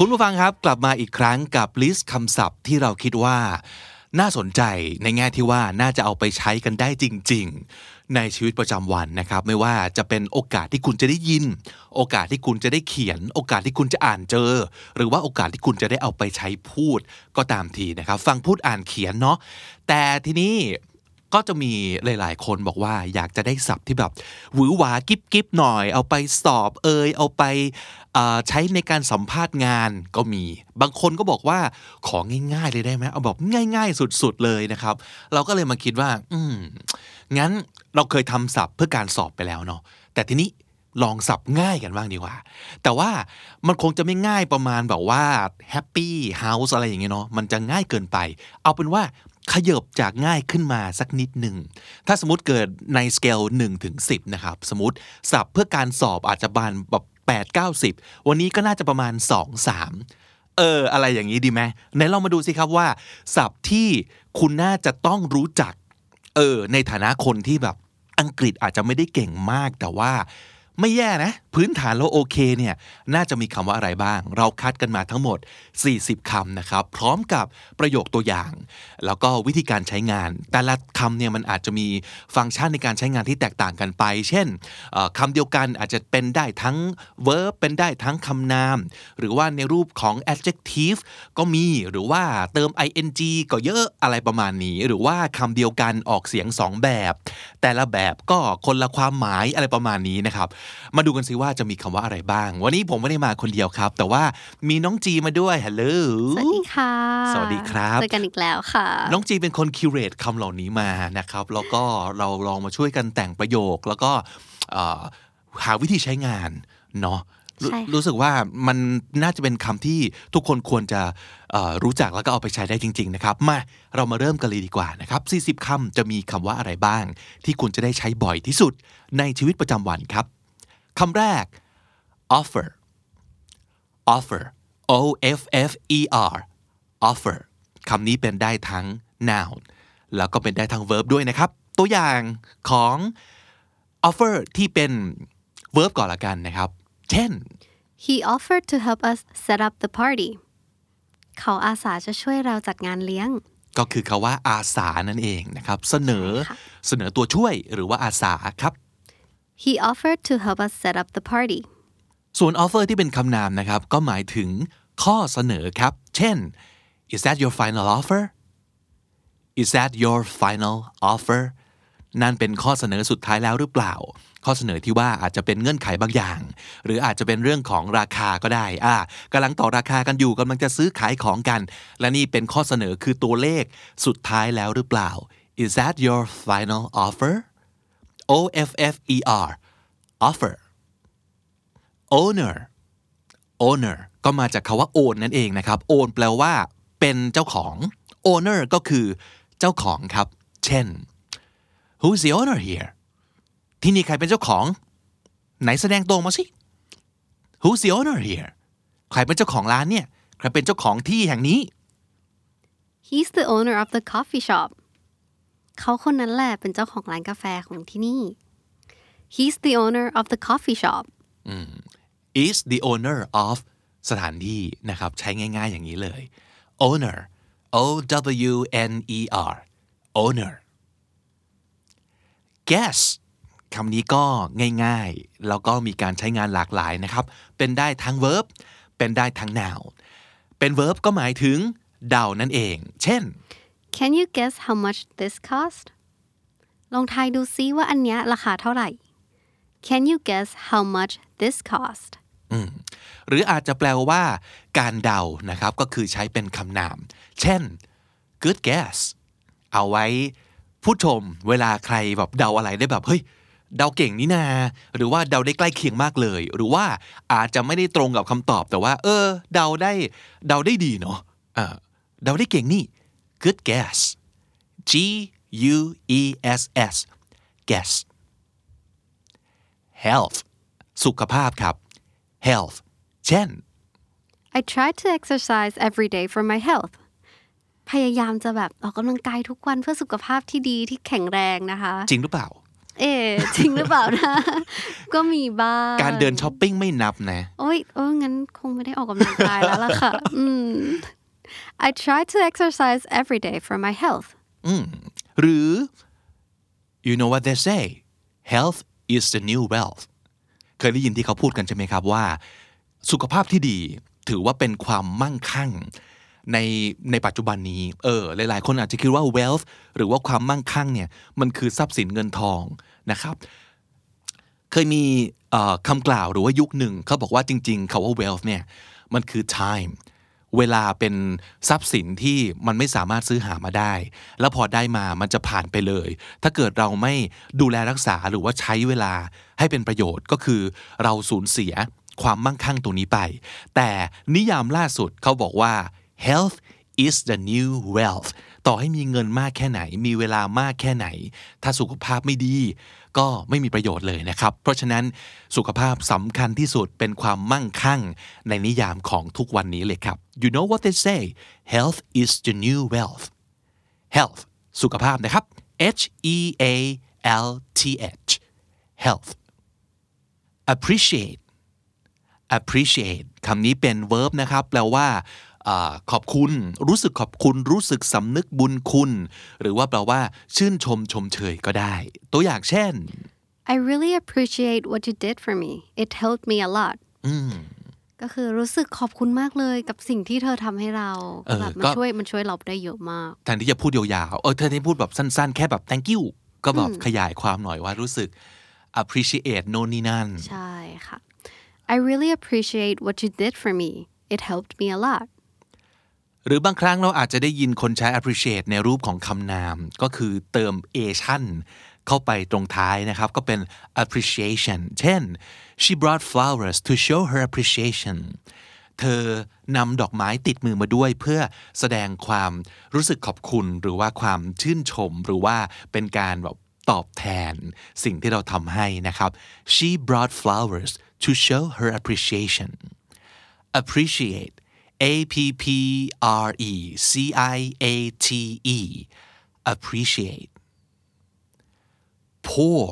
คุณผู้ฟังครับกลับมาอีกครั้งกับลิสต์คำศัพท์ที่เราคิดว่า น่าสนใจในแง่ที่ว่าน่าจะเอาไปใช้กันได้จริง ๆ ในชีวิตประจำวันนะครับ ไม่ว่าจะเป็นโอกาสที่คุณจะได้ยิน โอกาสที่คุณจะได้เขียน โอกาสที่คุณจะอ่านเจอ หรือว่าโอกาสที่คุณจะได้เอาไปใช้พูดก็ตามทีนะครับ ฟังพูดอ่านเขียนเนาะแต่ทีนี้ก็จะมีหลาย ๆ คนบอกว่าอยากจะได้ศัพท์ที่แบบหวือหวากิ๊บกิบหน่อย เอาไปสอบเอยเอาไป ใช้ในการสัมภาษณ์งานก็มี บางคนก็บอกว่าของง่ายๆเลยได้ไหมเอาแบบง่าย ๆ สุดๆเลยนะครับ เราก็เลยมาคิดว่า อืมงั้นเราเคยทำศัพท์เพื่อการสอบไปแล้วเนาะแต่ทีนี้ลองสับง่ายกันบ้างดีกว่า แต่ว่ามันคงจะไม่ง่ายประมาณแบบว่าแฮปปี้เฮาส์อะไรอย่างเงี้ยเนาะมันจะง่ายเกินไป เอาเป็นว่าขยบจากง่ายขึ้นมาสักนิดหนึ่ง ถ้าสมมติเกิดในสเกล1ถึง10 นะครับ สมมติสับเพื่อการสอบอาจจะบานแบบ 8 9 10 วันนี้ก็น่าจะประมาณ 2 3 เออ อะไรอย่างนี้ดีไหมไหนลองมาดูสิครับว่า ศัพท์ที่คุณน่าจะต้องรู้จัก เออ ในฐานะคนที่แบบอังกฤษอาจจะไม่ได้เก่งมากแต่ว่า ไม่แย่นะ พื้นฐานเราโอเคเนี่ยน่าจะมีคำว่าอะไรบ้าง เราคัดกันมาทั้งหมด 40คำนะครับ พร้อมกับประโยคตัวอย่าง แล้วก็วิธีการใช้งาน แต่ละคำเนี่ยมันอาจจะมีฟังก์ชันในการใช้งานที่แตกต่างกันไป เช่นคำเดียวกันอาจจะเป็นได้ทั้ง verb เป็นได้ทั้งคำนาม หรือว่าในรูปของ adjective ก็มีหรือว่าเติม ing ก็เยอะอะไรประมาณนี้ หรือว่าคำเดียวกันออกเสียง 2 แบบ แต่ละแบบก็คนละความหมายอะไรประมาณนี้นะครับมาดูกันสิว่าจะมีคำว่าอะไรบ้าง วันนี้ผมไม่ได้มาคนเดียวครับ แต่ว่ามีน้องจีมาด้วยฮัลโหลสวัสดีค่ะ สวัสดีครับเจอกันอีกแล้วค่ะ น้องจีเป็นคนคิวเรตคำเหล่านี้มานะครับ แล้วก็เราลองมาช่วยกันแต่งประโยค แล้วก็เอ่อหาวิธีใช้งานเนาะรู้ใช่ค่ะรู้สึกว่ามันน่าจะเป็นคำที่ทุกคนควรจะเอ่อรู้จักแล้วก็เอาไปใช้ได้จริง ๆ นะครับ มาเรามาเริ่มกันเลยดีกว่านะครับ 40 คำจะมีคำว่าอะไรบ้าง ที่คุณจะได้ใช้บ่อยที่สุดในชีวิตประจำวันครับ คำแรก offer offer o f f e r offer คำนี้เป็นได้ทั้ง noun แล้วก็เป็นได้ทั้ง verb ด้วยนะครับ ตัวอย่างของ offer ที่เป็น verb ก่อนละกันนะครับ เช่น He offered to help us set up the party เขาอาสาจะช่วยเราจัดงานเลี้ยง ก็คือคาว่าอาสานั่นเองนะครับ เสนอค่ะเสนอตัวช่วยหรือว่าอาสาครับ He offered to help us set up the party ส่วน offer ที่เป็นคำนามนะครับ ก็หมายถึงข้อเสนอครับ เช่น is that your final offer is that your final offer นั่นเป็นข้อเสนอสุดท้ายแล้วหรือเปล่า ข้อเสนอที่ว่าอาจจะเป็นเงื่อนไขบางอย่าง หรืออาจจะเป็นเรื่องของราคาก็ได้อ่ากำลังต่อราคากันอยู่กำลังจะซื้อขายของกัน และนี่เป็นข้อเสนอคือตัวเลขสุดท้ายแล้วหรือเปล่า is that your final offer O F F E R offer owner owner ก็มาจากคาว่า own นั่นเองนะครับ own แปลว่า เป็นเจ้าของ owner ก็คือเจ้าของครับ เช่น who's the owner here ที่นี่ใครเป็นเจ้าของ ไหนแสดงตัวมาสิ who's the owner here ใครเป็นเจ้าของร้านเนี่ย ใครเป็นเจ้าของที่แห่งนี้ He's the owner of the coffee shop เขาคนนั้นแหละเป็นเจ้าของร้านกาแฟของที่นี่ He's the owner of the coffee shop is the owner of สถานที่นะครับใช้ง่ายๆอย่างนี้เลย owner o w n e r owner guess คำนี้ก็ง่ายๆ แล้วก็มีการใช้งานหลากหลายนะครับ เป็นได้ทั้ง verb เป็นได้ทั้ง noun เป็น verb ก็หมายถึงเดานั่นเอง เช่น Can you guess how much this cost ลองทายดูซิว่าอันเนี้ยราคาเท่าไหร่ Can you guess how much this cost หรืออาจจะแปลว่า การเดานะครับ ก็คือใช้เป็นคำนาม เช่น good guess เอาไว้ผู้ชมเวลาใครแบบเดาอะไรได้แบบเฮ้ยเดาเก่งนี่นา หรือว่าเดาได้ใกล้เคียงมากเลย หรือว่าอาจจะไม่ได้ตรงกับคำตอบแต่ว่า เออ เดาได้ เดาได้ดีเนาะเดาได้เก่งนี่ good guess G U E S S guess health สุขภาพครับ health เช่น I try to exercise every day for my health พยายามจะแบบออกกำลังกายทุกวันเพื่อสุขภาพที่ดีที่แข็งแรงนะคะ จริงหรือเปล่า เอ๊ะจริงหรือเปล่านะ ก็มีบ้าง การเดินช้อปปิ้งไม่นับนะ โอ้ยโอ้ยงั้นคงไม่ได้ออกกำลังกายแล้วล่ะค่ะ อืม I try to exercise every day for my health หรือ you know what they say health is the new wealth เคยได้ยินที่เขาพูดกันใช่ไหมครับว่า สุขภาพที่ดีถือว่าเป็นความมั่งคั่งในในปัจจุบันนี้ เออ หลาย ๆ คนอาจจะคิดว่า wealth หรือว่าความมั่งคั่งเนี่ย มันคือทรัพย์สินเงินทองนะครับ เคยมีคำกล่าวหรือว่ายุคหนึ่งเขาบอกว่าจริงๆคาว่า wealth เนี่ย มันคือ time เวลาเป็นทรัพย์สินที่มันไม่สามารถซื้อหามาได้ แล้วพอได้มามันจะผ่านไปเลย ถ้าเกิดเราไม่ดูแลรักษาหรือว่าใช้เวลาให้เป็นประโยชน์ก็คือเราสูญเสียความมั่งคั่งตรงนี้ไป แต่นิยามล่าสุดเขาบอกว่า health is the new wealth ต่อให้มีเงินมากแค่ไหน มีเวลามากแค่ไหน ถ้าสุขภาพไม่ดี ก็ไม่มีประโยชน์เลยนะครับ เพราะฉะนั้นสุขภาพสำคัญที่สุดเป็นความมั่งคั่งในนิยามของทุกวันนี้เลยครับ you know what they say health is the new wealth health สุขภาพนะครับ H E A L T H health appreciate appreciate คำนี้เป็น verb นะครับ แปลว่าอา ขอบคุณ รู้สึกขอบคุณ รู้สึกสำนึกบุญคุณ หรือว่าแปลว่า ชื่นชมชมเชยก็ได้ ตัวอย่างเช่น I really appreciate what you did for me it helped me a lot ก็คือรู้สึกขอบคุณมากเลยกับสิ่งที่เธอทำให้เราเออแบบมันก็ช่วยมันช่วยเราได้เยอะมากแทนที่จะพูดยาวๆเออแทนที่พูดแบบสั้นๆ แค่แบบ thank you ก็แบบขยายความหน่อยว่ารู้สึก appreciate โน่นนี่นั่น ใช่ค่ะ I really appreciate what you did for me it helped me a lot หรือบางครั้งเราอาจจะได้ยินคนใช้ appreciate ในรูปของคำนาม ก็คือเติม ation เข้าไปตรงท้ายนะครับ ก็เป็น appreciation เช่น she brought flowers to show her appreciation เธอนำดอกไม้ติดมือมาด้วย เพื่อแสดงความรู้สึกขอบคุณหรือว่าความชื่นชม หรือว่าเป็นการแบบตอบแทนสิ่งที่เราทำให้นะครับ she brought flowers to show her appreciation appreciate A P P R E C I A T E appreciate poor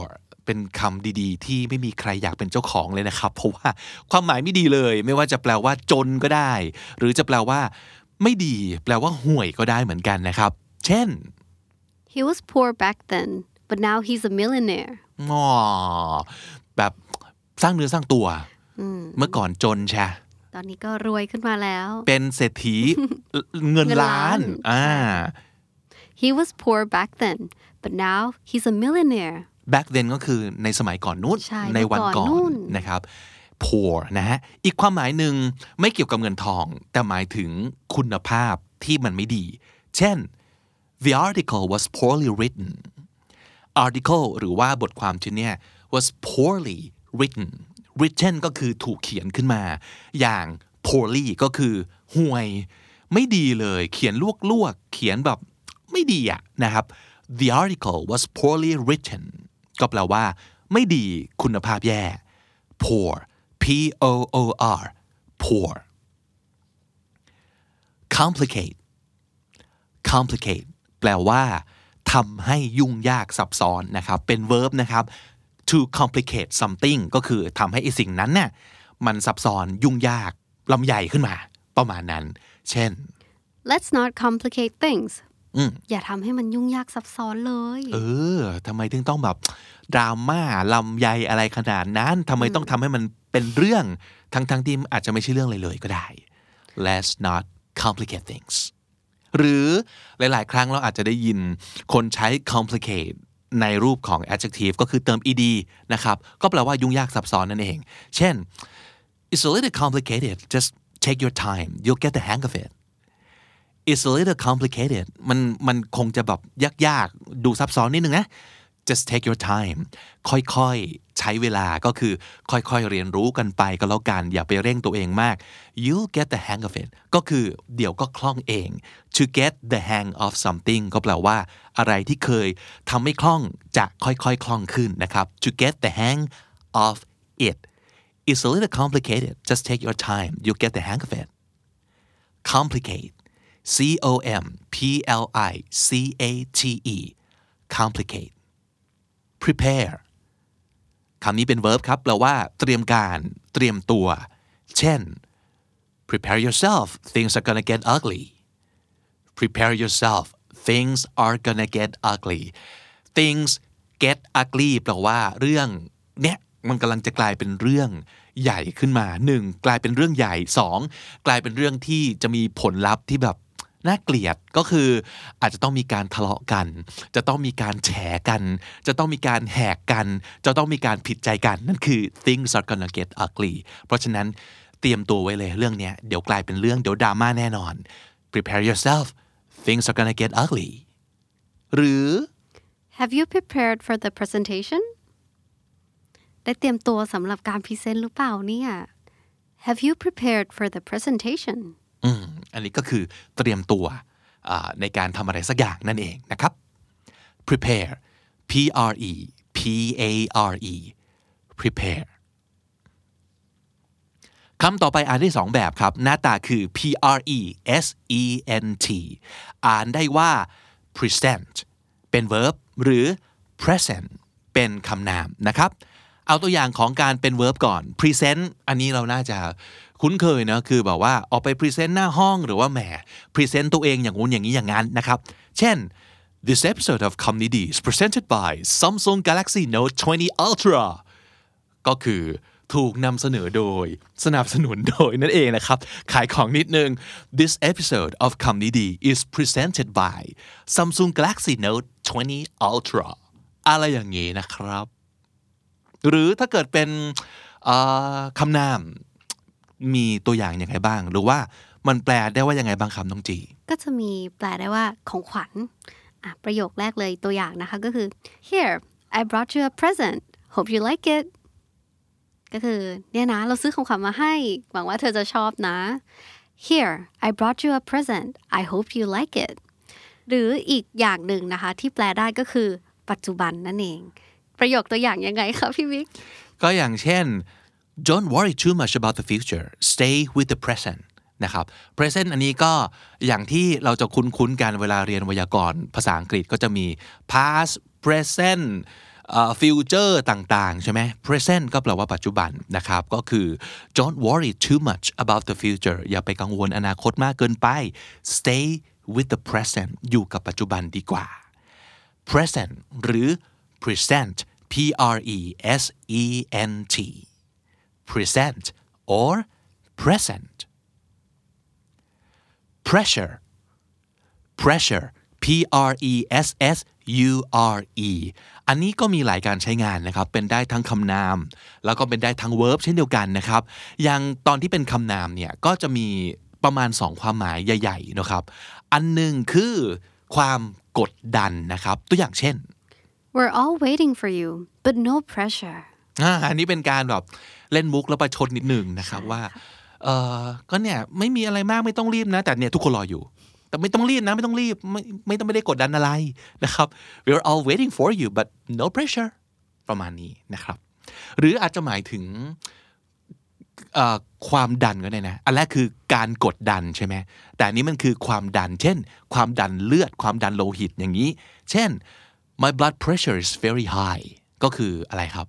เป็นคำดีๆ ที่ไม่มีใครอยากเป็นเจ้าของเลยนะครับ เพราะว่าความหมายไม่ดีเลย ไม่ว่าจะแปลว่าจนก็ได้ หรือจะแปลว่า ไม่ดี แปลว่าห่วยก็ได้เหมือนกันนะครับ เช่น he was poor back then but now he's a millionaire งอแบบสร้างเนื้อสร้างตัว เมื่อก่อนจนใช่ ตอนนี้ก็รวยขึ้นมาแล้ว เป็นเศรษฐีเงินล้านเงินล้านอ่า he was poor back then but now he's a millionaire back then ก็คือในสมัยก่อนนู้นใช่ในวันก่อเมื่อก่อนนู่นนนะครับ poor นะฮะ อีกความหมายหนึ่งไม่เกี่ยวกับเงินทอง แต่หมายถึงคุณภาพที่มันไม่ดี เช่น the article was poorly written article หรือว่าบทความชิ้นเนี้ย was poorly written written ก็คือถูกเขียนขึ้นมา อย่าง poorly ก็คือห่วย ไม่ดีเลย เขียนลวกๆ เขียนแบบไม่ดีอะนะครับ the article was poorly written ก็แปลว่า ไม่ดีคุณภาพแย่ poor p o o r poor complicate complicate แปลว่าทำให้ยุ่งยากซับซ้อนนะครับ เป็น verb นะครับ to complicate something ก็คือทำให้ไอ้สิ่งนั้นน่ะมันซับซ้อนยุ่งยากลำใหญ่ขึ้นมา ประมาณนั้น เช่น let's not complicate things อย่าทำให้มันยุ่งยากซับซ้อนเลย เออทำไมถึงต้องแบบดราม่าลำใยอะไรขนาดนั้นทำไมต้องทำให้มันเป็นเรื่อง ทั้งๆทที่อาจจะไม่ใช่เรื่องเลยเลยก็ได้ let's not complicate things หรือหลาย ๆ ครั้งเราอาจจะได้ยินคนใช้ complicate ในรูปของ adjective ก็คือเติม ed นะครับ ก็แปลว่ายุ่งยากซับซ้อนนั่นเอง เช่น it's a little complicated just take your time you'll get the hang of it it's a little complicated มันมันคงจะแบบยากๆ ดูซับซ้อนนิดนึงนะ just take your time ค่อยๆ ใช้เวลาก็คือค่อยๆ เรียนรู้กันไปก็แล้วกัน อย่าไปเร่งตัวเองมาก you'll get the hang of it ก็คือเดี๋ยวก็คล่องเอง to get the hang of something ก็แปลว่า อะไรที่เคยทำไม่คล่องจะค่อยๆ คล่องขึ้นนะครับ to get the hang of it it's a little complicated just take your time you'll get the hang of it complicate C O M P L I C A T E complicate prepare คำนี้เป็น verb ครับแปลว่าเตรียมการเตรียมตัว เช่น prepare yourself things are gonna get ugly prepare yourself things are gonna get ugly things get ugly แปลว่าเรื่องเนี้ยมันกำลังจะกลายเป็นเรื่องใหญ่ขึ้นมาหนึ่งกลายเป็นเรื่องใหญ่สองกลายเป็นเรื่องที่จะมีผลลัพธ์ที่แบบ น่าเกลียดก็คืออาจจะต้องมีการทะเลาะกัน จะต้องมีการแฉกัน จะต้องมีการแหกกัน จะต้องมีการผิดใจกัน นั่นคือ things are gonna get ugly เพราะฉะนั้นเตรียมตัวไว้เลยเรื่องเนี้ยเดี๋ยวกลายเป็นเรื่องเดี๋ยวดราม่าแน่นอน prepare yourself things are gonna get ugly หรือ Have you prepared for the presentation ได้เตรียมตัวสำหรับการพรีเซนต์หรือเปล่าเนี่ย Have you prepared for the presentation อืมอันนี้ก็คือเตรียมตัวในการทำอะไรสักอย่างนั่นเองนะครับ prepare P R E P A R E prepare คำต่อไปอ่านได้สองแบบครับ หน้าตาคือ P R E S E N T อ่านได้ว่า present เป็น verb หรือ present เป็นคำนามนะครับ เอาตัวอย่างของการเป็น verb ก่อน present อันนี้เราน่าจะ คุ้นเคยนะคือแบบว่าออกไป present หน้าห้องหรือว่าแหม present ตัวเองอย่างงู้นอย่างนี้อย่างนั้นนะครับ เช่น This episode of Comedy is presented by Samsung Galaxy Note 20 Ultra ก็คือถูกนำเสนอโดยสนับสนุนโดยนั่นเองนะครับ ขายของนิดนึง This episode of Comedy is presented by Samsung Galaxy Note 20 Ultra อะไรอย่างนี้นะครับ หรือถ้าเกิดเป็นคำนาม มีตัวอย่างยังไงบ้าง หรือว่ามันแปลได้ว่ายังไงบ้างครับน้องจี ก็จะมีแปลได้ว่าของขวัญอะประโยคแรกเลยตัวอย่างนะคะก็คือ here I brought you a present hope you like it ก็คือเนี่ยนะเราซื้อของขวัญมาให้ หวังว่าเธอจะชอบนะ here I brought you a present I hope you like it หรืออีกอย่างหนึ่งนะคะ ที่แปลได้ก็คือปัจจุบันนั่นเอง ประโยคตัวอย่างยังไงคะพี่วิกก็อย่างเช่น don't worry too much about the future stay with the present นะครับ present อันนี้ก็อย่างที่เราจะคุ้นๆกันเวลาเรียนไวยากรณ์ภาษาอังกฤษก็จะมี past present เอ่อ future ต่างๆ ใช่ไหม present ก็แปลว่าปัจจุบันนะครับ ก็คือ don't worry too much about the future อย่าไปกังวลอนาคตมากเกินไป stay with the present อยู่กับปัจจุบันดีกว่า present หรือ present P R E S E N T present or present pressure pressure P R E S S U R E อันนี้ก็มีหลายการใช้งานนะครับ เป็นได้ทั้งคำนาม แล้วก็เป็นได้ทั้ง verb เช่นเดียวกันนะครับ อย่างตอนที่เป็นคำนามเนี่ย ก็จะมีประมาณ 2 ความหมายใหญ่ๆนะครับ อันหนึ่งคือความกดดันนะครับ ตัวอย่างเช่น we're all waiting for you but no pressure อ่าอันนี้เป็นการแบบเล่นมุกแล้วประชดนิดหนึ่งนะครับว่าเออก็เนี่ยไม่มีอะไรมากไม่ต้องรีบนะ แต่เนี่ยทุกคนรออยู่ แต่ไม่ต้องรีบนะ ไม่ต้องรีบไม่ไม่ต้องไม่ได้กดดันอะไรนะครับ we're all waiting for you but no pressure ประมาณนี้นะครับ หรืออาจจะหมายถึงเอ่อความดันก็ได้นะ อันแรกคือการกดดันใช่ไหมแต่อันนี้มันคือความดัน เช่น ความดันเลือด ความดันโลหิตอย่างนี้ เช่น my blood pressure is very high ก็คืออะไรครับ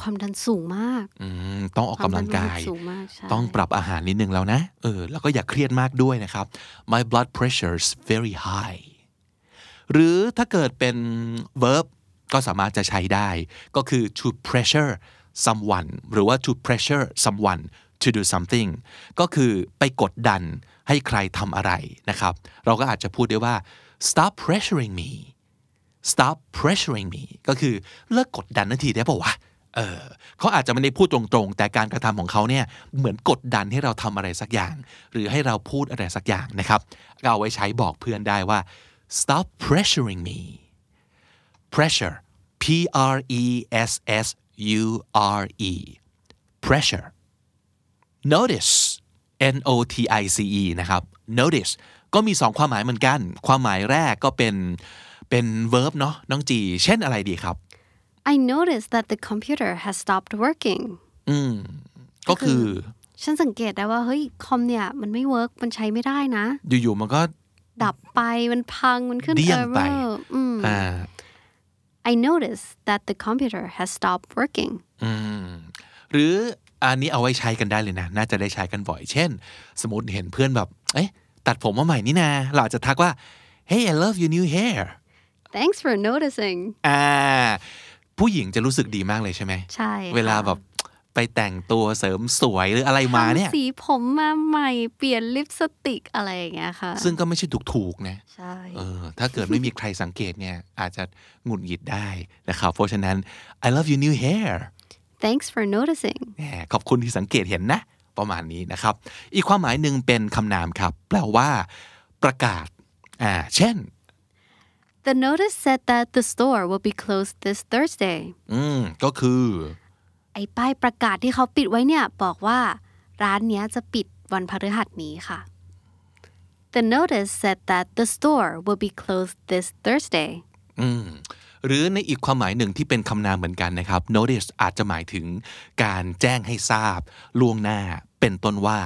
ความดันสูงมากอืมต้องออกกำลังกายควมดันโลหิตสูงมากใช่ต้องปรับอาหารนิดนึงแล้วนะเออแล้วก็อย่าเครียดมากด้วยนะครับ my blood pressure is very high หรือถ้าเกิดเป็น verb ก็สามารถจะใช้ได้ ก็คือ to pressure someone หรือว่า to pressure someone to do something ก็คือไปกดดันให้ใครทำอะไรนะครับ เราก็อาจจะพูดได้ว่า stop pressuring me stop pressuring me ก็คือเลิกกดดันนาทีได้ป่าวะ เออเขาอาจจะไม่ได้พูดตรงๆ แต่การกระทำของเขาเนี่ยเหมือนกดดันให้เราทำอะไรสักอย่าง หรือให้เราพูดอะไรสักอย่างนะครับเอาไว้ใช้บอกเพื่อนได้ว่า stop pressuring me pressure P R E S S U R E pressure notice N O T I C E นะครับ notice ก็มีสองความหมายเหมือนกัน ความหมายแรกก็เป็นเป็น verb เนาะน้องจี เช่นอะไรดีครับ I noticed that the computer has stopped working อืมก็คือ ฉันสังเกตได้ว่าเฮ้ยคอมเนี่ยมันไม่ work มันใช้ไม่ได้นะ อยู่ๆมันก็ ดับไปมันพังมันขึ้นเดี้ยงไป error อืมอ่า I noticed that the computer has stopped working อืมหรืออันนี้เอาไว้ใช้กันได้เลยนะ น่าจะได้ใช้กันบ่อย เช่น สมมติเห็นเพื่อนแบบ เอ๊ะ ตัดผมมาใหม่นี่นา เราอาจจะทักว่า Hey I love your new hair Thanks for noticing อ่า ผู้หญิงจะรู้สึกดีมากเลยใช่ไหมใช่ค่ะเวลาแบบไปแต่งตัวเสริมสวยหรืออะไรมาเนี่ยทำสีผมมาใหม่เปลี่ยนลิปสติกอะไรอย่างเงี้ยค่ะ ซึ่งก็ไม่ใช่ถูกๆนะใช่เออถ้าเกิดไม่มีใครสังเกตเนี่ยอาจจะหงุดหงิดได้นะครับเพราะฉะนั้น I love your new hair Thanks for noticing แหมขอบคุณที่สังเกตเห็นนะ ประมาณนี้นะครับ อีกความหมายหนึ่งเป็นคำนามครับ แปลว่า ประกาศอ่าเช่น The notice said that the store will be closed this Thursday อืมก็คือ ไอ้ป้ายประกาศที่เขาปิดไว้เนี่ยบอกว่าร้านเนี้ยจะปิดวันพฤหัสนี้ค่ะ The notice said that the store will be closed this Thursday อืมหรือในอีกความหมายหนึ่งที่เป็นคำนามเหมือนกันนะครับ notice อาจจะหมายถึงการแจ้งให้ทราบ ล่วงหน้า เป็นต้นว่า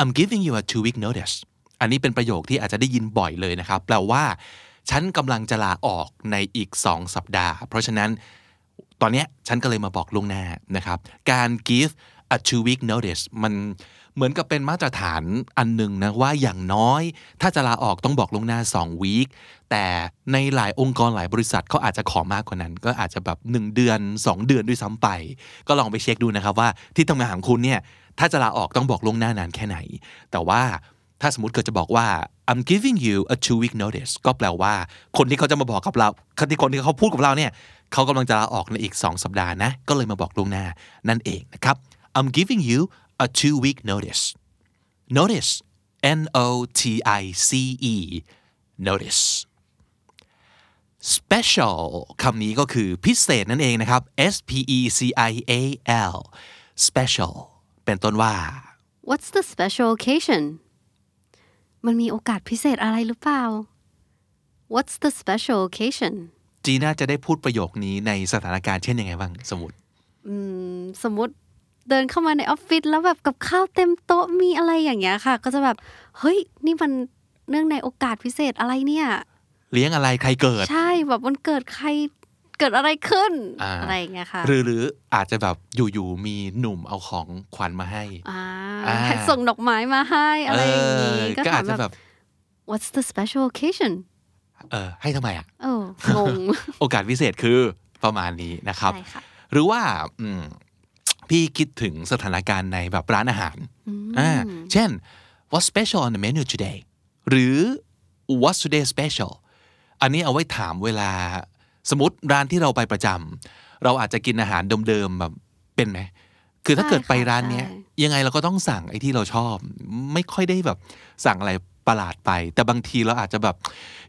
I'm giving you a two week notice อันนี้เป็นประโยคที่อาจจะได้ยินบ่อยเลยนะครับ แปลว่า ฉันกำลังจะลาออกในอีก 2 สัปดาห์ เพราะฉะนั้นตอนนี้ฉันก็เลยมาบอกล่วงหน้านะครับ การ give a two week notice มันเหมือนกับเป็นมาตรฐานอันหนึ่งนะว่าอย่างน้อย ถ้าจะลาออกต้องบอกล่วงหน้า2 week แต่ในหลายองค์กรหลายบริษัทเขาอาจจะขอมากกว่านั้น ก็อาจจะแบบ 1 เดือน 2 เดือนด้วยซ้ำไป ก็ลองไปเช็คดูนะครับว่าที่ทำงานของคุณเนี่ยถ้าจะลาออกต้องบอกล่วงหน้านานแค่ไหน แต่ว่า ถ้าสมมติเกิดจะบอกว่า I'm giving you a two week notice ก็แปลว่า คนที่เขาจะมาบอกกับเราคนที่คนที่เขาพูดกับเราเนี่ยเขากำลังจะลาออกในอีก 2 สัปดาห์นะ ก็เลยมาบอกล่วงหน้านั่นเองนะครับ I'm giving you a two week notice notice N O T I C E notice special คำนี้ก็คือพิเศษนั่นเองนะครับ S P E C I A L special เป็นต้นว่า What's the special occasion มันมีโอกาสพิเศษอะไรหรือเปล่า What's the special occasion จีน่าจะได้พูดประโยคนี้ในสถานการณ์เช่นยังไงบ้างสมมติสมมติเดินเข้ามาในออฟฟิศแล้วแบบกับข้าวเต็มโต๊ะมีอะไรอย่างเงี้ยค่ะ ก็จะแบบ เฮ้ย นี่มันเนื่องในโอกาสพิเศษอะไรเนี่ย เลี้ยงอะไรใครเกิด ใช่แบบวันเกิดใคร เกิดอะไรขึ้นอ่าอะไรอย่างเงี้ยค่ะหรือหรืออาจจะแบบอยู่ๆมีหนุ่มเอาของขวัญมาให้อ่าอ่าส่งดอกไม้มาให้อะไรอย่างงี้เออก็ก็ถาอามจจะแบแบบบ what's the special occasion เออให้ทำไมอะโอ้งงโอกาสพิเศษคือประมาณนี้นะครับใช่ค่ะหรือว่าอืมพี่คิดถึงสถานการณ์ในแบบร้านอาหารอ่าเช่น what's special on the menu today หรือ what's today special อันนี้เอาไว้ถามเวลา สมมติร้านที่เราไปประจำเราอาจจะกินอาหารเดิมๆแบบเป็นไหมคือถ้าเกิดไปร้านเนี้ยใช่ยังไงเราก็ต้องสั่งไอ้ที่เราชอบ ไม่ค่อยได้แบบสั่งอะไรประหลาดไป แต่บางทีเราอาจจะแบบ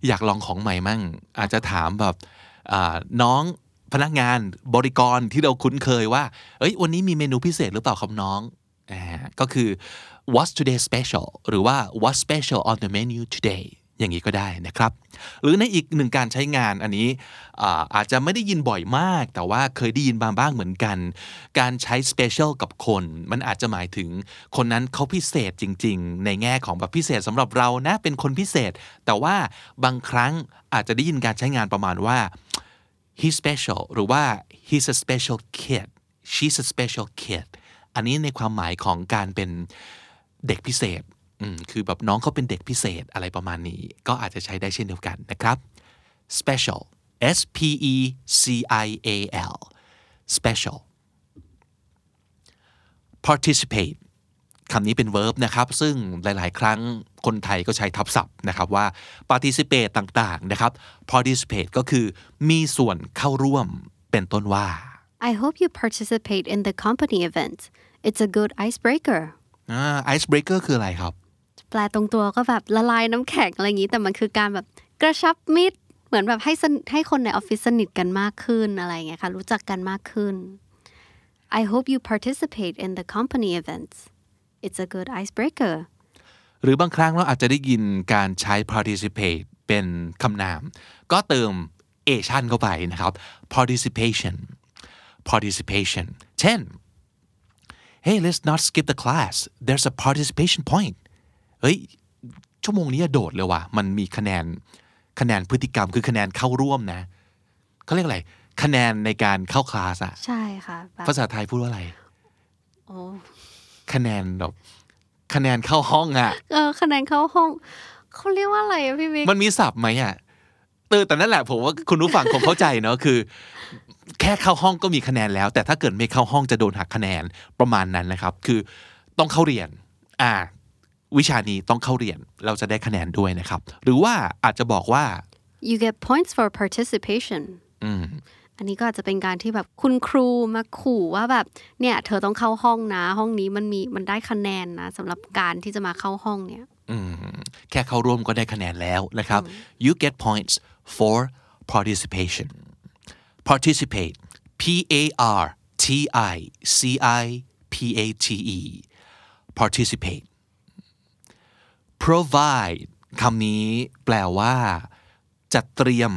อยากลองของใหม่มั่ง อาจจะถามแบบอ่าน้องพนักงานบริกรที่เราคุ้นเคยว่า เอ้ย วันนี้มีเมนูพิเศษหรือเปล่าครับน้องอ่าก็คือ what's today special หรือว่า what's special on the menu today อย่างนี้ก็ได้นะครับ หรือในอีกหนึ่งการใช้งานอันนี้อาอาจจะไม่ได้ยินบ่อยมาก แต่ว่าเคยได้ยินบางบ้างเหมือนกัน การใช้ special กับคน มันอาจจะหมายถึงคนนั้นเขาพิเศษจริง ๆ ในแง่ของแบบพิเศษสำหรับเรานะเป็นคนพิเศษ แต่ว่าบางครั้งอาจจะได้ยินการใช้งานประมาณว่า he's special หรือว่า he's a special kid she's a special kid อันนี้ในความหมายของการเป็นเด็กพิเศษ คือแบบน้องเขาเป็นเด็กพิเศษอะไรประมาณนี้ ก็อาจจะใช้ได้เช่นเดียวกันนะครับ special S P E C I A L special participate คำนี้เป็น verb นะครับ ซึ่งหลาย ๆ ครั้งคนไทยก็ใช้ทับศัพท์นะครับว่า participate ต่าง ๆ นะครับ participate ก็คือมีส่วนเข้าร่วมเป็นต้นว่า I hope you participate in the company event it's a good icebreaker อ่า icebreaker คืออะไรครับ แปลตรงตัวก็แบบละลายน้ำแข็งอะไรอย่างนี้ แต่มันคือการแบบกระชับมิตร เหมือนแบบให้ให้คนในออฟฟิศสนิทกันมากขึ้นอะไรอย่างเงี้ยค่ะรู้จักกันมากขึ้น I hope you participate in the company events it's a good icebreaker หรือบางครั้งเราอาจจะได้ยินการใช้ participate เป็นคำนาม ก็เติม ation เข้าไปนะครับ participation participation เช่น hey let's not skip the class there's a participation point เฮ้ยชั่วโมงนี้โดดเลยว่ะมันมีคะแนนคะแนนพฤติกรรมคือคะแนนเข้าร่วมนะเขาเรียกอะไรคะแนนในการเข้าคลาสอะใช่ค่ะแบบภาษาไทยพูดว่าอะไรโอ้คะแนนแบบคะแนนเข้าห้องอะเออคะแนนเข้าห้องเขาเรียกว่าอะไรอะพี่บิ๊กมันมีศัพท์ไหมอะเออแต่นั่นแหละผมว่าคุณผู้ฟังคงเข้าใจเนอะคือ แค่เข้าห้องก็มีคะแนนแล้ว แต่ถ้าเกิดไม่เข้าห้องจะโดนหักคะแนนประมาณนั้นนะครับ คือต้องเข้าเรียน อ่า วิชานี้ต้องเข้าเรียนเราจะได้คะแนนด้วยนะครับ หรือว่าอาจจะบอกว่า you get points for participation อืมอันนี้ก็อาจจะเป็นการที่แบบคุณครูมาขู่ว่าแบบเนี่ย เธอต้องเข้าห้องนะ ห้องนี้มันมีมันได้คะแนนนะสำหรับการที่จะมาเข้าห้องเนี่ยอืมแค่เข้าร่วมก็ได้คะแนนแล้วนะครับ you get points for participation participate P A R T I C I P A T E participate provide คำนี้แปลว่า จัดเตรียม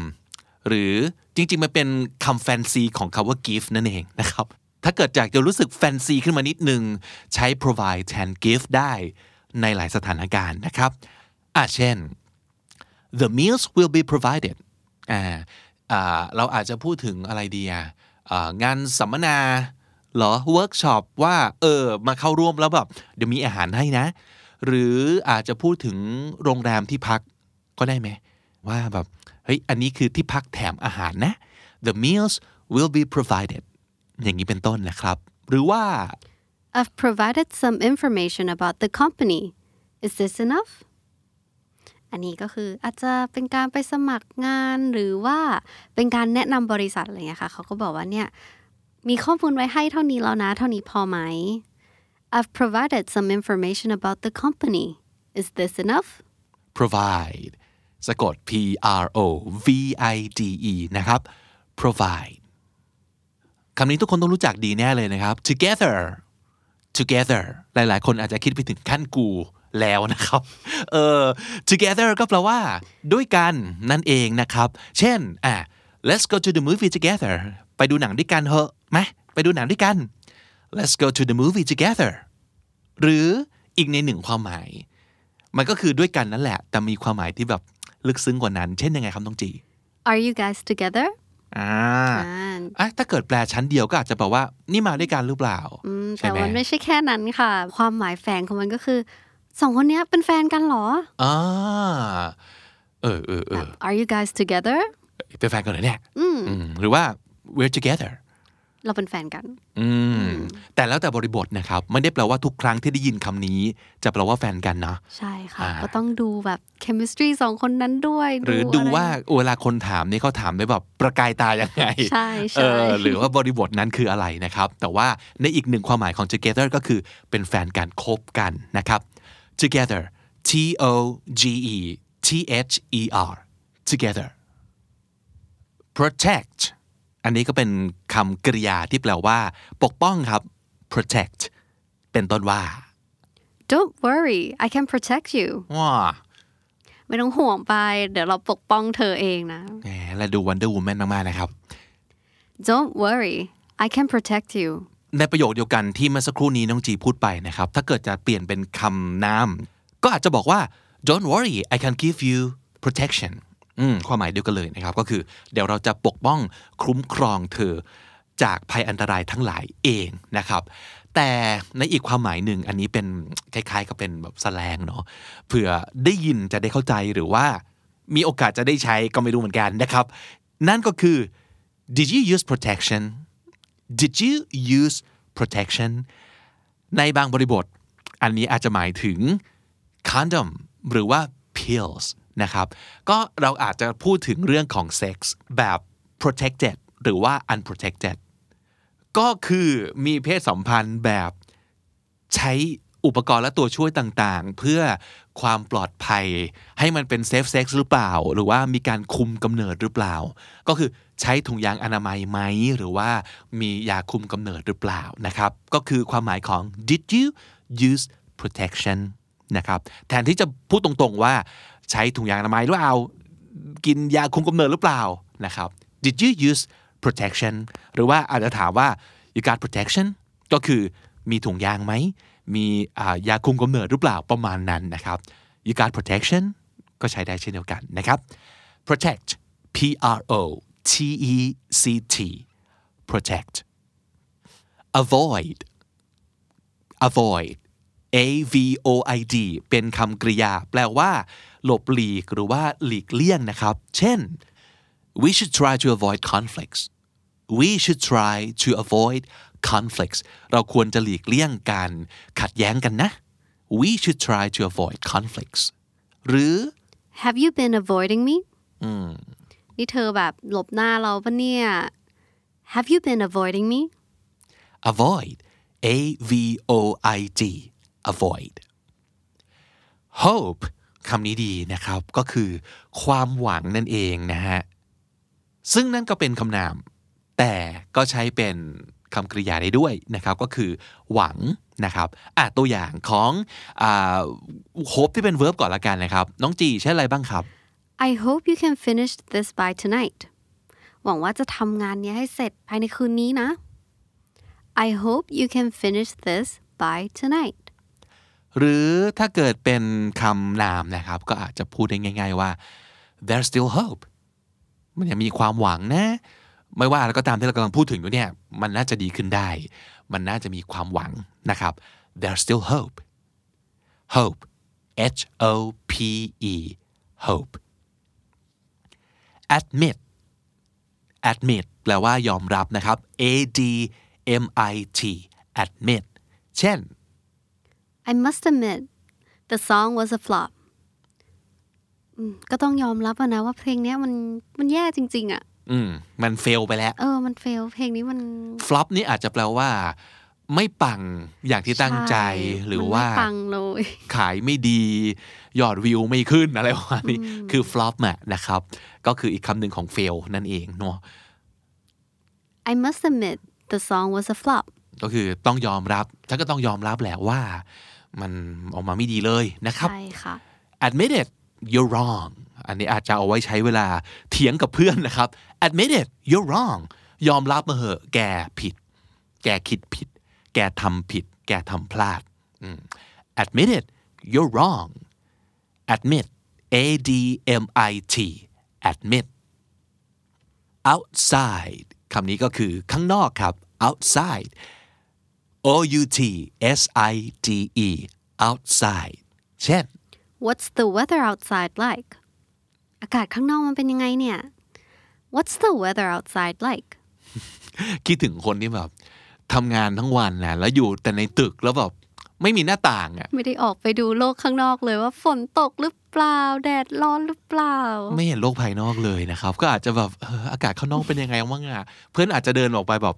หรือจริงๆ มันเป็นคำแฟนซีของคำว่า give นั่นเองนะครับ ถ้าเกิดอยากจะรู้สึกแฟนซีขึ้นมานิดนึง ใช้ provide แทน give ได้ในหลายสถานการณ์นะครับอะเช่น the meals will be provided อ่าเราอาจจะพูดถึงอะไรดีอะงานสัมมนาหรอเวิร์กช็อปว่าเออมาเข้าร่วมแล้วแบบเดี๋ยวมีอาหารให้นะ หรืออาจจะพูดถึงโรงแรมที่พักก็ได้ไหมว่าแบบเฮ้ยอันนี้คือที่พักแถมอาหารนะ the meals will be provided อย่างนี้เป็นต้นนะครับ หรือว่า I've provided some information about the company is this enough อันนี้ก็คืออาจจะเป็นการไปสมัครงานหรือว่าเป็นการแนะนำบริษัทอะไรเงี้ยค่ะเขาก็บอกว่าเนี่ยมีข้อมูลไว้ให้เท่านี้แล้วนะ เท่านี้พอไหม I've provided some information about the company is this enough provide สะกด P R O V I D E นะครับ provide คำนี้ทุกคนต้องรู้จักดีแน่เลยนะครับ together together หลายๆ คนอาจจะคิดไปถึงขั้นกูแล้วนะครับเออ together ก็แปลว่า ด้วยกันนั่นเองนะครับ เช่นอะ let's go to the movie together ไปดูหนังด้วยกันเหอะไหมไปดูหนังด้วยกัน let's go to the movie together หรืออีกในหนึ่งความหมาย มันก็คือด้วยกันนั่นแหละ แต่มีความหมายที่แบบลึกซึ้งกว่านั้น เช่นยังไงครับน้องจี Are you guys together อ่าอ่าอะถ้าเกิดแปลชั้นเดียวก็อาจจะแปลว่า นี่มาด้วยกันหรือเปล่าอืมใช่แต่ไหมมันไม่ใช่แค่นั้นค่ะ ความหมายแฝงของมันก็คือสองคนเนี้ยเป็นแฟนกันเหรออ่าเออเออเออ Are you guys together เป็นแฟนกันเหรอเนี่ยอืมหรือว่า we're together เราเป็นแฟนกัน อืม แต่แล้วแต่บริบทนะครับ ไม่ได้แปลว่าทุกครั้งที่ได้ยินคำนี้ จะแปลว่าแฟนกันนะ ใช่ค่ะอ่าก็ต้องดูแบบ chemistry สองคนนั้นด้วย หรือดูะไว่าเวลาคนถามนี่เขาถามได้แบบประกายตายังไง ใช่เอใช่อหรือว่าบริบทนั้นคืออะไรนะครับ แต่ว่าในอีกหนึ่งความหมายของ together ก็คือเป็นแฟนกันคบกันนะครับ together T O G E T H E R together protect อันนี้ก็เป็นคำกริยาที่แปลว่า ปกป้องครับ protect เป็นต้นว่า Don't worry I can protect you ว้าไม่ต้องห่วงไป เดี๋ยวเราปกป้องเธอเองนะแหมและดู Wonder Woman มากๆนะครับ Don't worry I can protect you ในประโยคเดียวกันที่เมื่อสักครู่นี้น้องจีพูดไปนะครับ ถ้าเกิดจะเปลี่ยนเป็นคำนามก็อาจจะบอกว่า don't worry I can give you protection อืม ความหมายเดียวกันเลยนะครับ ก็คือเดี๋ยวเราจะปกป้องคุ้มครองเธอจากภัยอันตรายทั้งหลายเองนะครับ แต่ในอีกความหมายหนึ่งอันนี้เป็นคล้ายๆ กับเป็นแบบแสลงเนาะเผื่อได้ยินจะได้เข้าใจหรือว่า มีโอกาสจะได้ใช้ก็ไม่รู้เหมือนกันนะครับ นั่นก็คือ did you use protection did you use protection ในบางบริบท อันนี้อาจจะหมายถึง condom หรือว่า pills นะครับ ก็เราอาจจะพูดถึงเรื่องของเซ็กส์แบบ protected หรือว่า unprotected ก็คือมีเพศสัมพันธ์แบบใช้อุปกรณ์และตัวช่วยต่างๆ เพื่อความปลอดภัย ให้มันเป็น safe sex หรือเปล่า หรือว่ามีการคุมกำเนิดหรือเปล่า ก็คือใช้ถุงยางอนามัยไหม หรือว่ามียาคุมกำเนิดหรือเปล่านะครับ ก็คือความหมายของ did you use protection นะครับ แทนที่จะพูดตรงๆว่า ใช้ถุงยางอนามัยหรือเปล่ากินยาคุมกำเนิดหรือเปล่านะครับ did you use protection หรือว่าอาจจะถามว่า you got protection ก็คือมีถุงยางไหม มียาคุมกำเนิดหรือเปล่าประมาณนั้นนะครับ you got protection ก็ใช้ได้เช่นเดียวกันนะครับ protect p r o t e c t protect avoid avoid a v o i d เป็นคำกริยา แปลว่า หลบหลีกหรือว่าหลีกเลี่ยงนะครับ เช่น we should try to avoid conflicts we should try to avoid conflicts เราควรจะหลีกเลี่ยงการขัดแย้งกันนะ we should try to avoid conflicts หรือ Have you been avoiding me นี่เธอแบบหลบหน้าเราปะเนี่ย Have you been avoiding me avoid a v o i d avoid hope คำนี้ดีนะครับก็คือความหวังนั่นเองนะฮะซึ่งนั่นก็เป็นคำนาม แต่ก็ใช้เป็นคำกริยาได้ด้วยนะครับก็คือหวังนะครับอะตัวอย่างของอ่า hope ที่เป็น verb ก่อนละกันนะครับ น้องจีใช้อะไรบ้างครับ I hope you can finish this by tonight หวังว่าจะทำงานนี้ให้เสร็จภายในคืนนี้นะ I hope you can finish this by tonight หรือถ้าเกิดเป็นคำนามนะครับ ก็อาจจะพูดได้ง่าย ๆว่า there's still hope มันยังมีความหวังนะ ไม่ว่าอะไรก็ตามที่เรากำลังพูดถึงอยู่เนี่ย มันน่าจะดีขึ้นได้ มันน่าจะมีความหวังนะครับ there's still hope hope H O P E hope admit admit แปลว่ายอมรับนะครับ A D M I T admit เช่น I must admit the song was a flop อืมก็ต้องยอมรับอะนะว่าเพลงเนี้ยมันมันแย่จริง ๆอะอืม มันเฟลไปแล้ว เออ มันเฟล เพลงนี้มัน flop นี่อาจจะแปลว่า ไม่ปังอย่างที่ตั้งใจช่หรือมันไม่ว่าปังเลยขายไม่ดี ยอดวิวไม่ขึ้นอะไรประมาณนี้ คือ flop อะนะครับ ก็คืออีกคำหนึ่งของ fail นั่นเองเนาะ I must admit the song was a flop ก็คือต้องยอมรับฉันก็ต้องยอมรับแหละว่า มันออกมาไม่ดีเลยนะครับใช่ค่ะ admit it you're wrong อันนี้อาจจะเอาไว้ใช้เวลาเถียงกับเพื่อนนะครับ admit it you're wrong ยอมรับมาเหอะ แกผิด แกคิดผิด แกทำผิด แกทำพลาดอืม admit it you're wrong admit a d m i t admit outside คำนี้ก็คือข้างนอกครับ outside o u t s i d e outside เช่น What's the weather outside like อากาศข้างนอกมันเป็นยังไงเนี่ย What's the weather outside like คิดถึงคนที่แบบทำงานทั้งวันนะแล้วอยู่แต่ในตึกแล้วแบบไม่มีหน้าต่างอะ ไม่ได้ออกไปดูโลกข้างนอกเลยว่าฝนตกหรือเปล่า แดดร้อนหรือเปล่า ไม่เห็นโลกภายนอกเลยนะครับ ก็อาจจะแบบเอออากาศข้างนอกเป็นยังไงบ้างอะเพื่อนอาจจะเดินออกไปแบบ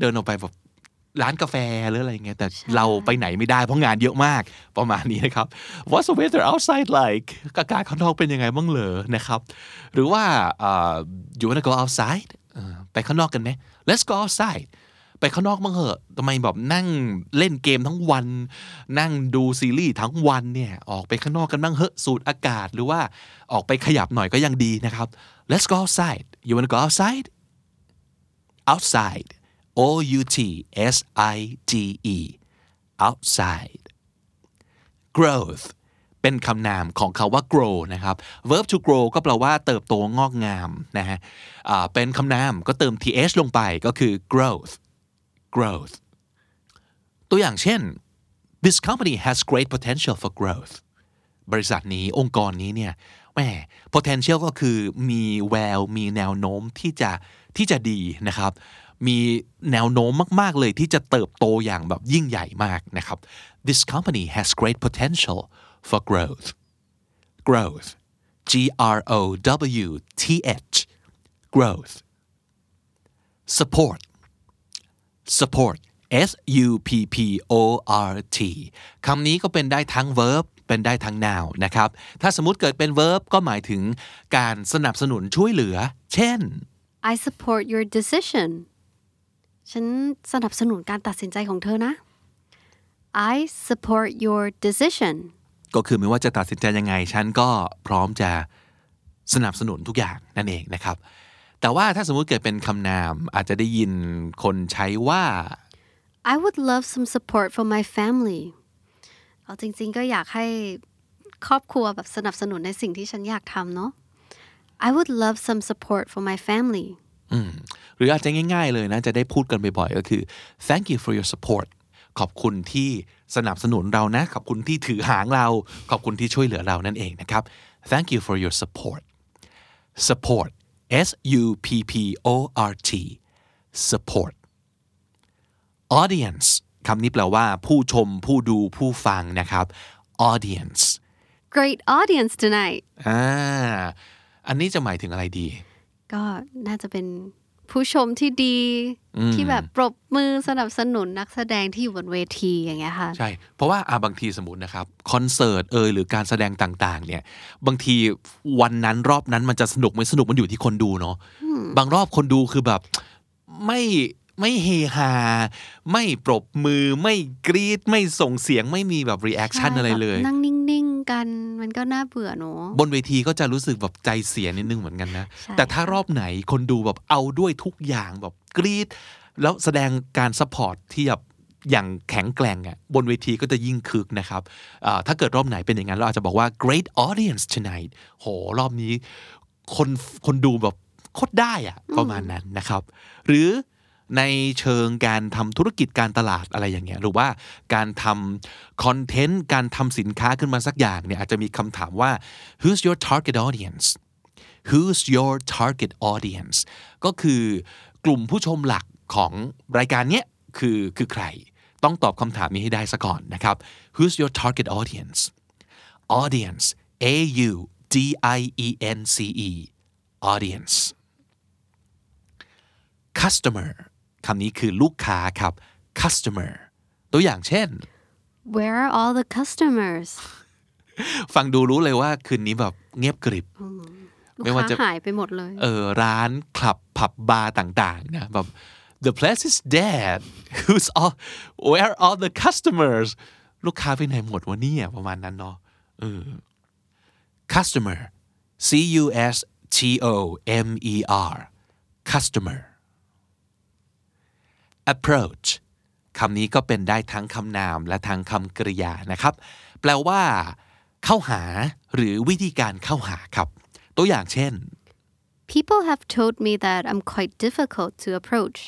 เดินออกไปแบบ ร้านกาแฟหรืออะไรเงี้ยแต่เราไปไหนไม่ได้เพราะงานเยอะมากประมาณนี้นะครับ What's the weather outside like อากาศข้างนอกเป็นยังไงบ้างเหรอนะครับ หรือว่าเอ่อ you wanna go outside เออไปข้างนอกกันไหม Let's go outside ไปข้างนอกบ้างเหอะทำไมแบบนั่งเล่นเกมทั้งวัน นั่งดูซีรีส์ทั้งวันเนี่ยออกไปข้างนอกกันบ้างเหอะสูดอากาศหรือว่าออกไปขยับหน่อยก็ยังดีนะครับ Let's go outside you wanna go outside outside O U T S I D E outside growth เป็นคำนามของคาว่า grow นะครับ verb to grow ก็แปลว่าเติบโตงอกงามนะฮะเป็นคำนามก็เติม th ลงไปก็คือ growth growth ตัวอย่างเช่น this company has great potential for growth บริษัทนี้องค์กรนี้เนี่ยแหม potential ก็คือมีแววมีแนวโน้มที่จะที่จะดีนะครับ มีแนวโน้มมากๆเลยที่จะเติบโตอย่างแบบยิ่งใหญ่มากนะครับ this company has great potential for growth growth G R O W T H growth support support S U P P O R T คำนี้ก็เป็นได้ทั้ง verb เป็นได้ทั้ง noun นะครับ ถ้าสมมติเกิดเป็น verb ก็หมายถึงการสนับสนุนช่วยเหลือ เช่น I support your decision ฉันสนับสนุนการตัดสินใจของเธอนะ I support your decision ก็คือไม่ว่าจะตัดสินใจยังไง ฉันก็พร้อมจะสนับสนุนทุกอย่างนั่นเองนะครับ แต่ว่าถ้าสมมุติเกิดเป็นคำนามอาจจะได้ยินคนใช้ว่า I would love some support from my family เอาจริง ๆ ก็อยากให้ครอบครัวแบบสนับสนุนในสิ่งที่ฉันอยากทำเนาะ I would love some support from my family อืม หรืออาจจะง่ายๆเลยนะ จะได้พูดกันบ่อยๆก็คือ thank you for your support ขอบคุณที่สนับสนุนเรานะ ขอบคุณที่ถือหางเรา ขอบคุณที่ช่วยเหลือเรานั่นเองนะครับ thank you for your support support S U P P O R T support audience คำนี้แปลว่า ผู้ชมผู้ดูผู้ฟังนะครับ audience Great audience tonight อ่าอันนี้จะหมายถึงอะไรดี ก็น่าจะเป็นผู้ชมที่ดีที่แบบปรบมือสนับสนุนนักแสดงที่อยู่บนเวทีอย่างเงี้ยค่ะ ใช่ เพราะว่าอาบางทีสมมตินะครับคอนเสิร์ตเอยหรือการแสดงต่างๆ เนี่ยบางทีวันนั้นรอบนั้นมันจะสนุกไม่สนุกมันอยู่ที่คนดูเนาะบางรอบคนดูคือแบบไม่ไม่เฮฮา ไม่ปรบมือไม่กรี๊ดไม่ส่งเสียงไม่มีแบบ reaction ใช่อะไรเลยแบบนั่งนิ่งๆ กันมันก็น่าเบื่อเนอะบนเวทีก็จะรู้สึกแบบใจเสียนิดนึงเหมือนกันนะใช่แต่ถ้ารอบไหนคนดูแบบเอาด้วยทุกอย่างแบบกรี๊ด แล้วแสดงการ support ที่แบบอย่างแข็งแกร่งอะบนเวทีก็จะยิ่งคึกนะครับอ่าถ้าเกิดรอบไหนเป็นอย่างนั้น เราอาจจะบอกว่า great audience tonight โหรอบนี้คนคนดูแบบโคตรได้อะประมาณนั้นนะครับ หรือ ในเชิงการทำธุรกิจการตลาดอะไรอย่างเงี้ยหรือว่าการทำคอนเทนต์การทำสินค้าขึ้นมาสักอย่างเนี่ยอาจจะมีคำถามว่า who's your target audience who's your target audience ก็คือกลุ่มผู้ชมหลักของรายการเนี้ยคือคือใคร ต้องตอบคำถามนี้ให้ได้ซะก่อนนะครับ who's your target audience audience A U D I E N C E audience customer คำนี้คือลูกค้าครับ customer ตัวอย่างเช่น Where are all the customers ฟังดูรู้เลยว่าคืนนี้แบบเงียบกริบลูกไม่ว่าค้าจะหายไปหมดเลย เออ ร้านคลับผับบาร์ต่างๆ นะแบบ the place is dead who's all where are all the customers ลูกค้าไปไหนหมดวะเนี่ยประมาณนั้นเนาะเออ customer C U S T O M E R customer approach คำนี้ก็เป็นได้ทั้งคำนามและทั้งคำกริยานะครับ แปลว่า เข้าหาหรือวิธีการเข้าหาครับ ตัวอย่างเช่น People have told me that I'm quite difficult to approach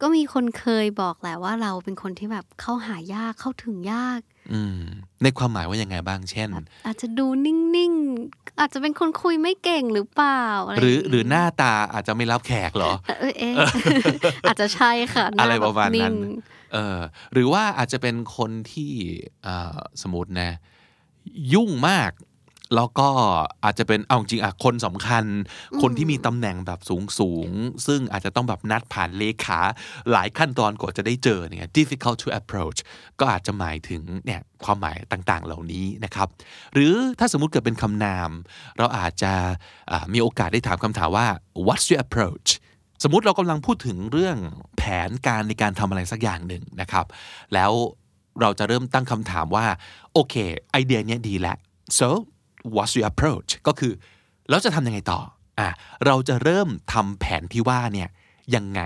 ก็มีคนเคยบอกแหละว่าเราเป็นคนที่แบบเข้าหายากเข้าถึงยาก ในความหมายว่ายังไงบ้างเช่น อาจจะดูนิ่งๆ อาจจะเป็นคนคุยไม่เก่งหรือเปล่าะไหรืออย่างงี้หรือหน้าตาอาจจะไม่รับแขกเหรอเออเอ๊ะอาจจะใช่ค่ะหน้อะไรแบบประมาณนั้นงเออหรือว่าอาจจะเป็นคนที่อ่าสมมตินะ ยุ่งมาก แล้วก็อาจจะเป็นเอาจริงๆอะคนสำคัญ คนที่มีตำแหน่งแบบสูงสูงๆซึ่งอาจจะต้องแบบนัดผ่านเลขา หลายขั้นตอนกว่าจะได้เจอเนี่ย difficult to approach ก็อาจจะหมายถึงเนี่ยความหมายต่างๆ เหล่านี้นะครับ หรือถ้าสมมุติเกิดเป็นคำนาม เราอาจจะอ่ามีโอกาสได้ถามคำถามว่า what's your approach สมมุติเรากำลังพูดถึงเรื่องแผนการในการทำอะไรสักอย่างหนึ่งนะครับ แล้วเราจะเริ่มตั้งคำถามว่า โอเค ไอเดียเนี้ยดีแล้ว so what's your approach ก็คือเราจะทำยังไงต่ออะเราจะเริ่มทำแผนที่ว่าเนี่ยยังไง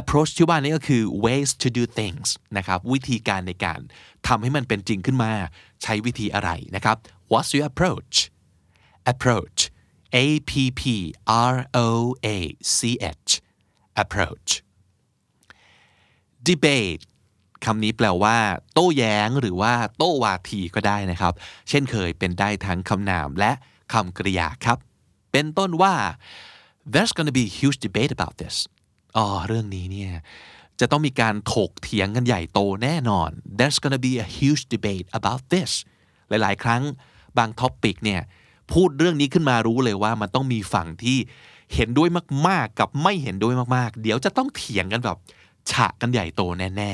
approach ที่ว่านี้ก็คือ ways to do things นะครับวิธีการในการทำให้มันเป็นจริงขึ้นมา ใช้วิธีอะไรนะครับ what's your approach approach A P P R O A C H approach debate คำนี้แปลว่า โต้แย้งหรือว่า โต้วาทีก็ได้นะครับ เช่นเคยเป็นได้ทั้งคำนามและคำกริยาครับ เป็นต้นว่า there's gonna be huge debate about this อ๋อเรื่องนี้เนี่ยจะต้องมีการถกเถียงกันใหญ่โตแน่นอน there's gonna be a huge debate about this หลาย ๆ ครั้งบาง topic เนี่ยพูดเรื่องนี้ขึ้นมารู้เลยว่ามันต้องมีฝั่งที่เห็นด้วยมาก ๆ กับไม่เห็นด้วยมาก ๆ เดี๋ยวจะต้องเถียงกันแบบฉะกันใหญ่โตแน่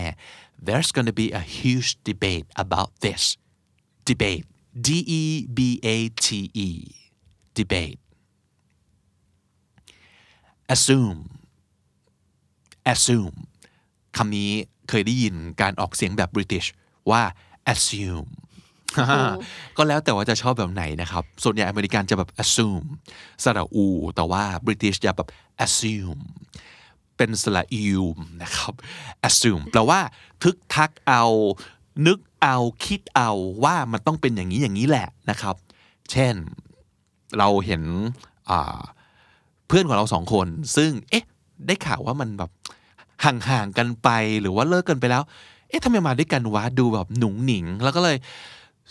ๆ there's gonna be a huge debate about this debate D E B A T E debate assume assume คำนี้เคยได้ยินการออกเสียงแบบ British ว่า assume ก็แล้วแต่ว่าจะชอบแบบไหนนะครับ ส่วนใหญ่อเมริกันจะแบบ assume สระอู แต่ว่า British จะแบบ assume เป็นสระอิวนะครับ assume แปลว่าทึกทักเอา นึกเอาคิดเอาว่ามันต้องเป็นอย่างนี้อย่างนี้แหละนะครับ เช่นเราเห็นเพื่อนของเราสองคน ซึ่งเอ๊ะ ได้ข่าวว่ามันแบบห่างๆกันไปหรือว่าเลิกกันไปแล้ว เอ๊ะทำไมมาด้วยกันวะดูแบบหนุ่งหนิง แล้วก็เลย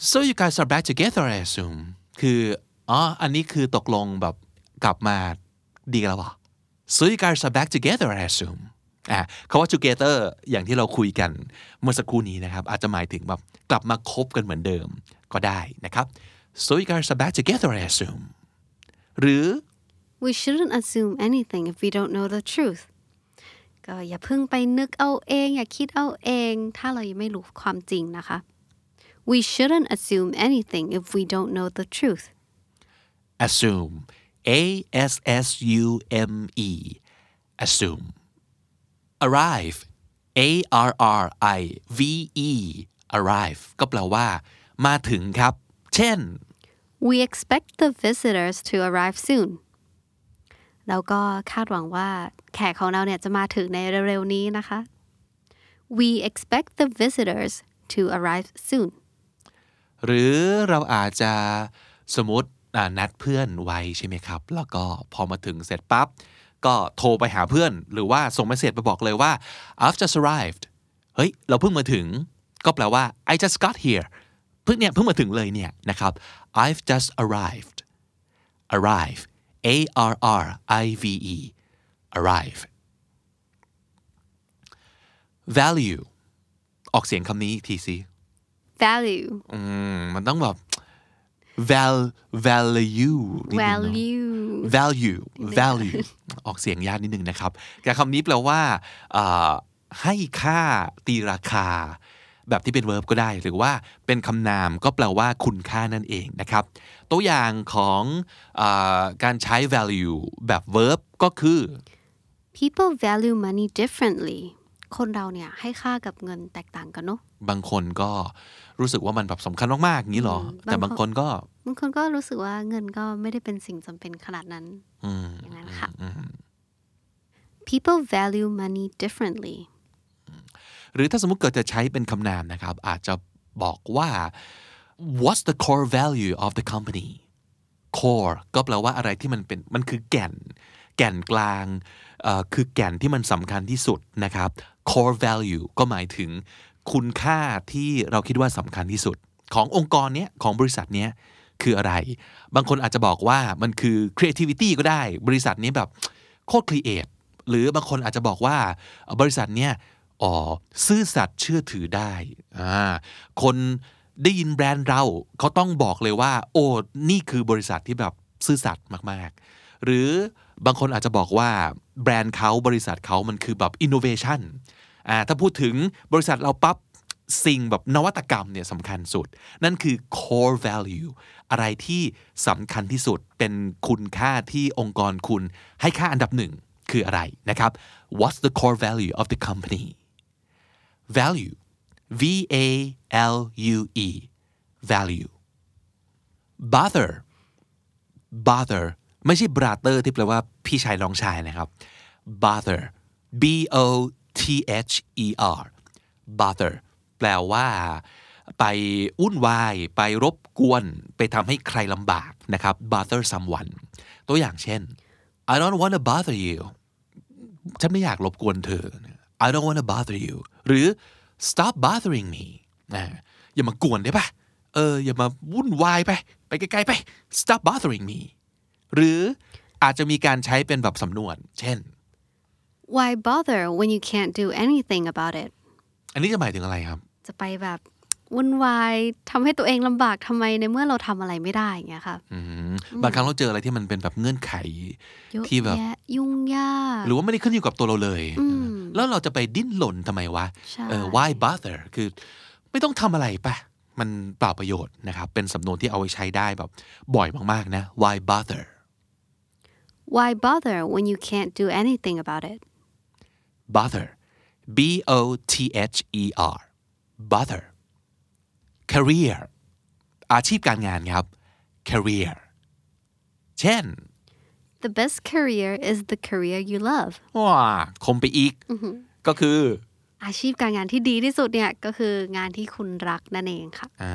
so you guys are back together I assume คืออ๋ออันนี้คือตกลงแบบกลับมาดีกันแล้ววะ so you guys are back together I assume อะคาว่า together อย่างที่เราคุยกันเมื่อสักครู่นี้นะครับ อาจจะหมายถึงแบบกลับมาคบกันเหมือนเดิมก็ได้นะครับ so you guys are back together I assume หรือ we shouldn't assume anything if we don't know the truth ก็อย่าเพิ่งไปนึกเอาเอง อย่าคิดเอาเอง ถ้าเรายังไม่รู้ความจริงนะคะ we shouldn't assume anything if we don't know the truth assume A S S U M E assume arrive A R R I V E arrive ก็แปลว่า มาถึงครับ เช่น we expect the visitors to arrive soon แล้วก็คาดหวังว่าแขกของเราเนี่ยจะมาถึงในเร็วๆนี้นะคะ we expect the visitors to arrive soon หรือเราอาจจะสมมติอ่า นัดเพื่อนไว้ใช่ไหมครับ แล้วก็พอมาถึงเสร็จปั๊บ ก็โทรไปหาเพื่อน หรือว่าส่งเมสเซจไปบอกเลยว่า I've just arrived เฮ้ย เราเพิ่งมาถึง ก็แปลว่า I just got here เพิ่งเนี่ยเพิ่งมาถึงเลยเนี่ยนะครับ I've just arrived arrive A R R I V E arrive value ออกเสียงคำนี้อีกทีสิ value อืมมันต้องแบบ val value นิดนึงเนอะ value value value ออกเสียงยากนิดนึงนะครับแต่คำนี้แปลว่าเอ่อให้ค่าตีราคา แบบที่เป็น verb ก็ได้ หรือว่าเป็นคำนามก็แปลว่าคุณค่านั่นเองนะครับ ตัวอย่างของเออการใช้ value แบบ verb ก็คือ people value money differently คนเราเนี่ยให้ค่ากับเงินแตกต่างกันเนาะบางคนก็ รู้สึกว่ามันแบบสำคัญมากๆอย่างนี้เหรออืมแต่บางคนก็บางคนก็รู้สึกว่าเงินก็ไม่ได้เป็นสิ่งจำเป็นขนาดนั้นอืมอย่างนั้นค่ะอืม people value money differently หรือถ้าสมมุติเกิดจะใช้เป็นคำนามนะครับ อาจจะบอกว่า what's the core value of the company core ก็แปลว่าอะไรที่มันเป็นมันคือแก่น แก่นกลางเอ่อคือแก่นที่มันสำคัญที่สุดนะครับ core value ก็หมายถึง คุณค่าที่เราคิดว่าสำคัญที่สุด ขององค์กรเนี้ยของบริษัทเนี้ยคืออะไร บางคนอาจจะบอกว่ามันคือ creativity ก็ได้ บริษัทนี้แบบโคตร create หรือบางคนอาจจะบอกว่าบริษัทเนี้ยอ๋อซื่อสัตย์เชื่อถือได้อ่าคนได้ยินแบรนด์เราเขาต้องบอกเลยว่า โอ้นี่คือบริษัทที่แบบซื่อสัตย์มากๆ หรือบางคนอาจจะบอกว่าแบรนด์เขาบริษัทเขามันคือแบบ innovation ถ้าพูดถึงบริษัทเราปั๊บสิ่งแบบนวัตกรรมเนี่ยสำคัญสุด นั่นคือ core value อะไรที่สำคัญที่สุดเป็นคุณค่าที่องค์กรคุณให้ค่าอันดับหนึ่งคืออะไรนะครับ What's the core value of the company value V A L U E value bother bother ไม่ใช่ brother ที่แปลว่าพี่ชายน้องชายนะครับ bother B O T H E R bother แปลว่า ไปวุ่นวาย ไปรบกวน ไปทำให้ใครลำบากนะครับ bother someone ตัวอย่างเช่น I don't want to bother you ฉันไม่อยากรบกวนเธอ I don't want to bother you หรือ stop bothering me อย่ามากวนได้ปะเออ อย่ามาวุ่นวายไป ไปไกลๆไป stop bothering me หรืออาจจะมีการใช้เป็นแบบสำนวน เช่น why bother when you can't do anything about it อันนี้จะหมายถึงอะไรครับ จะไปแบบวุ่นวายทำให้ตัวเองลำบากทำไมในเมื่อเราทำอะไรไม่ได้อย่างเงี้ยค่ะอืมบางครั้งเราเจออะไรที่มันเป็นแบบเงื่อนไขเยอะที่แบบแยะยุ่งยากหรือว่าไม่ได้ขึ้นอยู่กับตัวเราเลยอืมแล้วเราจะไปดิ้นหล่นทำไมวะใช่เออ why bother คือไม่ต้องทำอะไรปะมันเปล่าประโยชน์นะครับ เป็นสำนวนที่เอาไว้ใช้ได้แบบบ่อยมากๆนะ why bother Why bother when you can't do anything about it bother b o t h e r bother career อาชีพการงานครับ career เช่น The best career is the career you love ว้าคมไปอีก ก็คือ อาชีพการงานที่ดีที่สุดเนี่ย ก็คืองานที่คุณรักนั่นเองค่ะอ่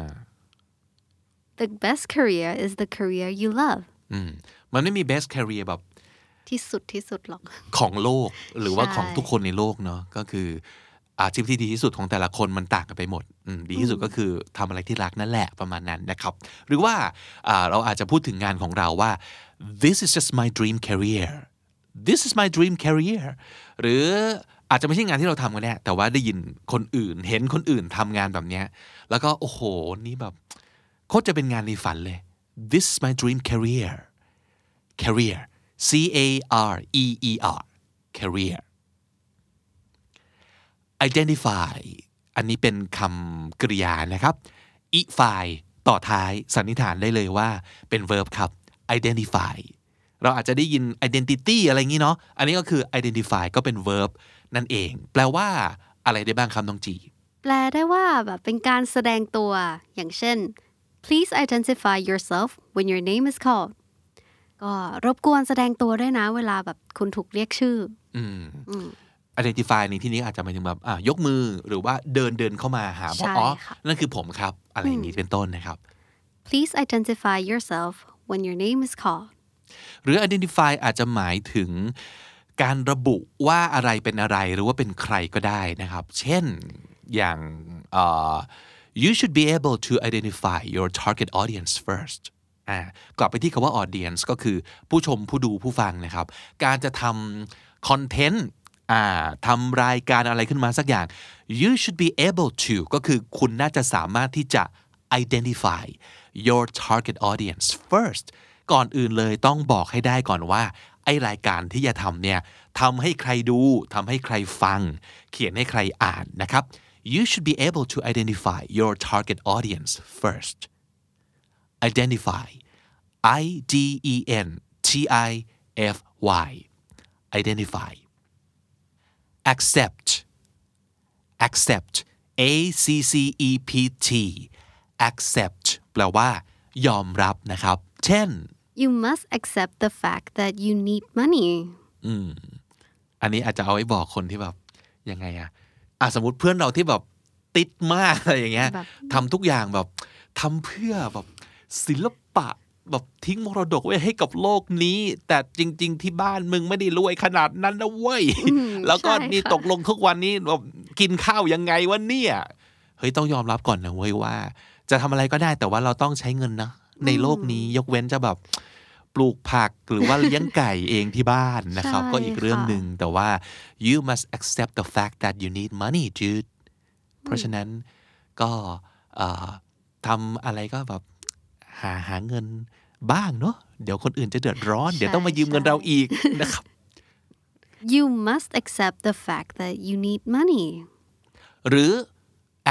า The best career is the career you love อืมมันไม่มี best career แบบ ที่สุดที่สุดหรอก ของโลกหรือว่าใช่ของทุกคนในโลกเนาะก็คืออาชีพที่ดีที่สุดของแต่ละคนมันต่างกันไปหมดอืมดีที่สุดก็คือทำอะไรที่รักนั่นแหละประมาณนั้นนะครับ หรือว่าอ่าเราอาจจะพูดถึงงานของเราว่า this is just my dream career this is my dream career หรืออาจจะไม่ใช่งานที่เราทำกันแน่แต่ว่าได้ยินคนอื่นเห็นคนอื่นทำงานแบบเนี้ยแล้วก็โอ้โหนี่แบบโคตรจะเป็นงานในฝันเลย this is my dream career career C A R E E R career identify อันนี้เป็นคำกริยานะครับ ify ต่อท้ายสันนิษฐานได้เลยว่าเป็น verb ครับ identify เราอาจจะได้ยิน identity อะไรอย่างนี้เนาะ อันนี้ก็คือ identify ก็เป็น verb นั่นเอง แปลว่าอะไรได้บ้างครับน้องจี แปลได้ว่าแบบเป็นการแสดงตัว อย่างเช่น please identify yourself when your name is called ก็รบกวนแสดงตัวด้วยนะ เวลาแบบคุณถูกเรียกชื่ออืม identify ในที่นี้อาจจะหมายถึงแบบอะยกมือหรือว่าเดินเดินเข้ามาหาบอกใช่อ๋อค่ะ นั่นคือผมครับ อะไรอย่างนี้เป็นต้นนะครับ please identify yourself when your name is called หรือ identify อาจจะหมายถึงการระบุว่าอะไรเป็นอะไรหรือว่าเป็นใครก็ได้นะครับ เช่นอย่างเอ่อ you should be able to identify your target audience first อ่ากลับไปที่คำว่า audience ก็คือผู้ชมผู้ดูผู้ฟังนะครับ การจะทำคอนเทนต์อ่าทำรายการอะไรขึ้นมาสักอย่าง you should be able to ก็คือคุณน่าจะสามารถที่จะ identify your target audience first ก่อนอื่นเลยต้องบอกให้ได้ก่อนว่า ไอรายการที่จะทำเนี่ยทำให้ใครดูทำให้ใครฟัง เขียนให้ใครอ่านนะครับ you should be able to identify your target audience first identify I D E N T I F Y identify accept accept A C C E P T accept แปลว่า ยอมรับนะครับ เช่น you must accept the fact that you need money อันนี้อาจจะเอาไว้บอกคนที่แบบยังไงอะอะสมมติเพื่อนเราที่แบบติดมากอะไรอย่างเงี้ยแบบทำทุกอย่างแบบทำเพื่อแบบ ศิลปะแบบทิ้งมรดกไว้ให้กับโลกนี้ แต่จริง ๆ ที่บ้านมึงไม่ได้รวยขนาดนั้นนะเว้ย แล้วก็ใช่นี่ค่ะตกลงทุกวันนี้แบบกินข้าวยังไงวะเนี่ย เฮ้ยต้องยอมรับก่อนนะเว้ยว่า จะทำอะไรก็ได้แต่ว่าเราต้องใช้เงินนะในโลกนี้ยกเว้นจะแบบปลูกผักหรือว่าเลี้ยงไก่เองที่บ้านนะครับใช่ก็อีกเรื่องค่ะหนึ่งแต่ว่า you must accept the fact that you need money dude เพราะฉะนั้นก็เอ่อทำอะไรก็แบบ หาหาเงินบ้างเนาะเดี๋ยวคนอื่นจะเดือดร้อน เดี๋ยวต้องมายืมเงินเราอีกนะครับ you must accept the fact that you need money หรือ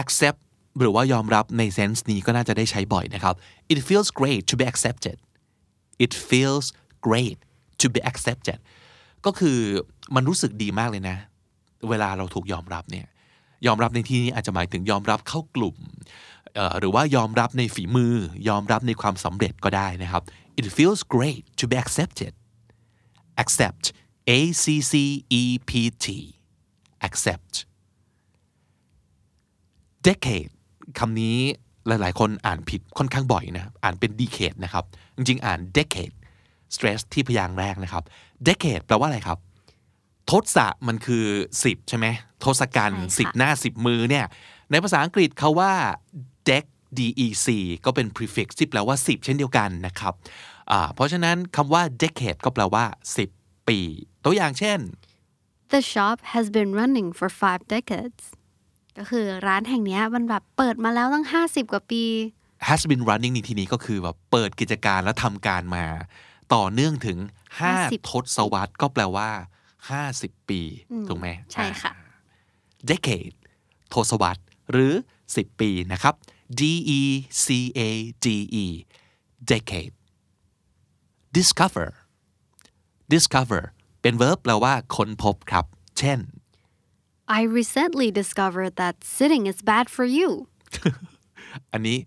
accept หรือว่ายอมรับในเซนส์นี้ก็น่าจะได้ใช้บ่อยนะครับ it feels great to be accepted it feels great to be accepted ก็คือมันรู้สึกดีมากเลยนะ เวลาเราถูกยอมรับเนี่ย ยอมรับในที่นี้อาจจะหมายถึงยอมรับเข้ากลุ่มเอ่อ หรือว่ายอมรับในฝีมือยอมรับในความสำเร็จก็ได้นะครับ it feels great to be accepted accept a c c e p t accept decade คำนี้หลาย ๆ คนอ่านผิดค่อนข้างบ่อยนะอ่านเป็น decade นะครับ จริง ๆ อ่าน decade stress ที่พยางค์แรกนะครับ decade แปลว่าอะไรครับ ทศะมันคือ 10 ใช่ไหมทศกัณฐ์ใช่ค่ะสิบหน้า 10 มือเนี่ยในภาษาอังกฤษเขาว่า dec dec ก็เป็น prefix ที่แปลว่า 10 เช่นเดียวกันนะครับอ่าเพราะฉะนั้นคำว่า decade ก็แปลว่า 10 ปี ตัวอย่างเช่น The shop has been running for five decades ก็คือร้านแห่งเนี้ยมันแบบเปิดมาแล้วตั้ง 50 กว่าปี has been running ในที่นี้ก็คือแบบเปิดกิจการและทำการมา ต่อเนื่องถึง5 50ทศวรรษก็แปลว่า 50 ปี ถูกไหมใช่ค่ะอ่า decade ทศวรรษหรือ 10 ปีนะครับ D E C A D E decade discover discover เป็น verb แปลว่าค้นพบครับ เช่น I recently discovered that sitting is bad for you อันนี้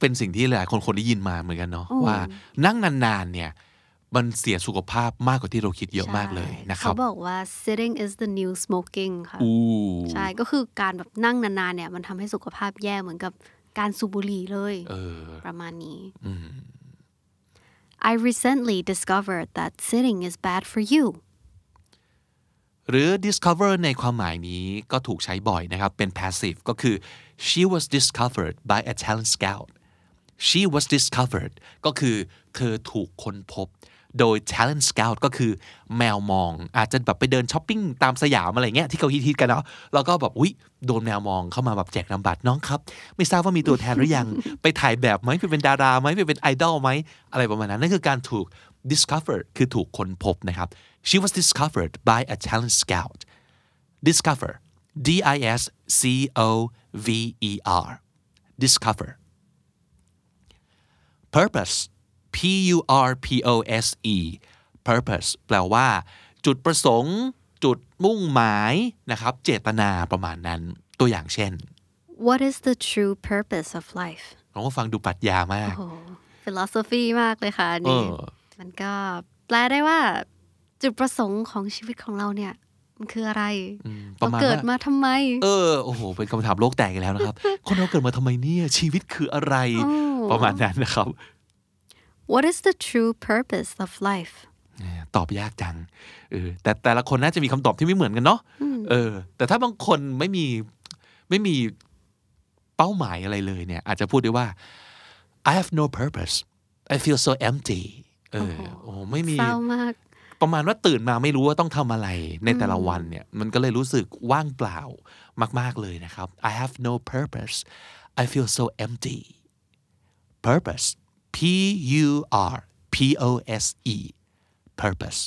เป็นสิ่งที่หลายคนคนได้ยินมาเหมือนกันเนาะอืมว่านั่งนานๆเนี่ยมันเสียสุขภาพมากกว่าที่เราคิดเยอะมากเลยนะครัเขาบบอกว่า sitting is the new smoking ค่ะอู้ใช่ก็คือการแบบนั่งนานๆเนี่ยมันทำให้สุขภาพแย่เหมือนกับ การสูบบุหรี่เลยเออประมาณนี้อืม I recently discovered that sitting is bad for you หรือ discover ในความหมายนี้ก็ถูกใช้บ่อยนะครับ เป็น passive ก็คือ she was discovered by a talent scout she was discovered ก็คือเธอถูกค้นพบ โดย talent scout ก็คือแมวมอง อาจจะแบบไปเดินช้อปปิ้งตามสยามอะไรเงี้ยที่เขาฮิตๆกันเนาะแล้วก็แบบอุ๊ยโดนแมวมองเข้ามาแบบแจกนำบัตรน้องครับ ไม่ทราบว่ามีตัวแทนหรือยัง ไปถ่ายแบบไหมไปเป็นดาราไหมไปเป็นไอดอลไหมอะไรประมาณนั้นนั่นคือการถูก discover คือถูกค้นพบนะครับ she was discovered by a talent scout discover D I S C O V E R discover purpose P U R P O S E purpose แปลว่า จุดประสงค์ จุดมุ่งหมายนะครับ เจตนาประมาณนั้น ตัวอย่างเช่น What is the true purpose of life เราก็ฟังดูปรัชญามากโอ้ philosophy มากเลยค่ะอันนี่เออมันก็แปลได้ว่า จุดประสงค์ของชีวิตของเราเนี่ยมันคืออะไรประเรามาณเกิดว่ามาทำไม เออ โอ้โห เป็นคำถามโลกแตกอีกแล้วนะครับ คนเราเกิดมาทำไมเนี่ย ชีวิตคืออะไรอ๋อประมาณนั้นนะครับ What is the true purpose of life ตอบยากจังเออแต่แต่ละคนน่าจะมีคำตอบที่ไม่เหมือนกันเนาะเออ แต่ถ้าบางคนไม่มีไม่มีเป้าหมายอะไรเลยเนี่ย อาจจะพูดได้ว่า I have no purpose I feel so empty เออโอ้โหไม่มีเศร้ามากประมาณว่าตื่นมาไม่รู้ว่าต้องทำอะไรในแต่ละวันเนี่ย มันก็เลยรู้สึกว่างเปล่ามาก ๆ เลยนะครับ I have no purpose I feel so empty purpose P U R P O S E purpose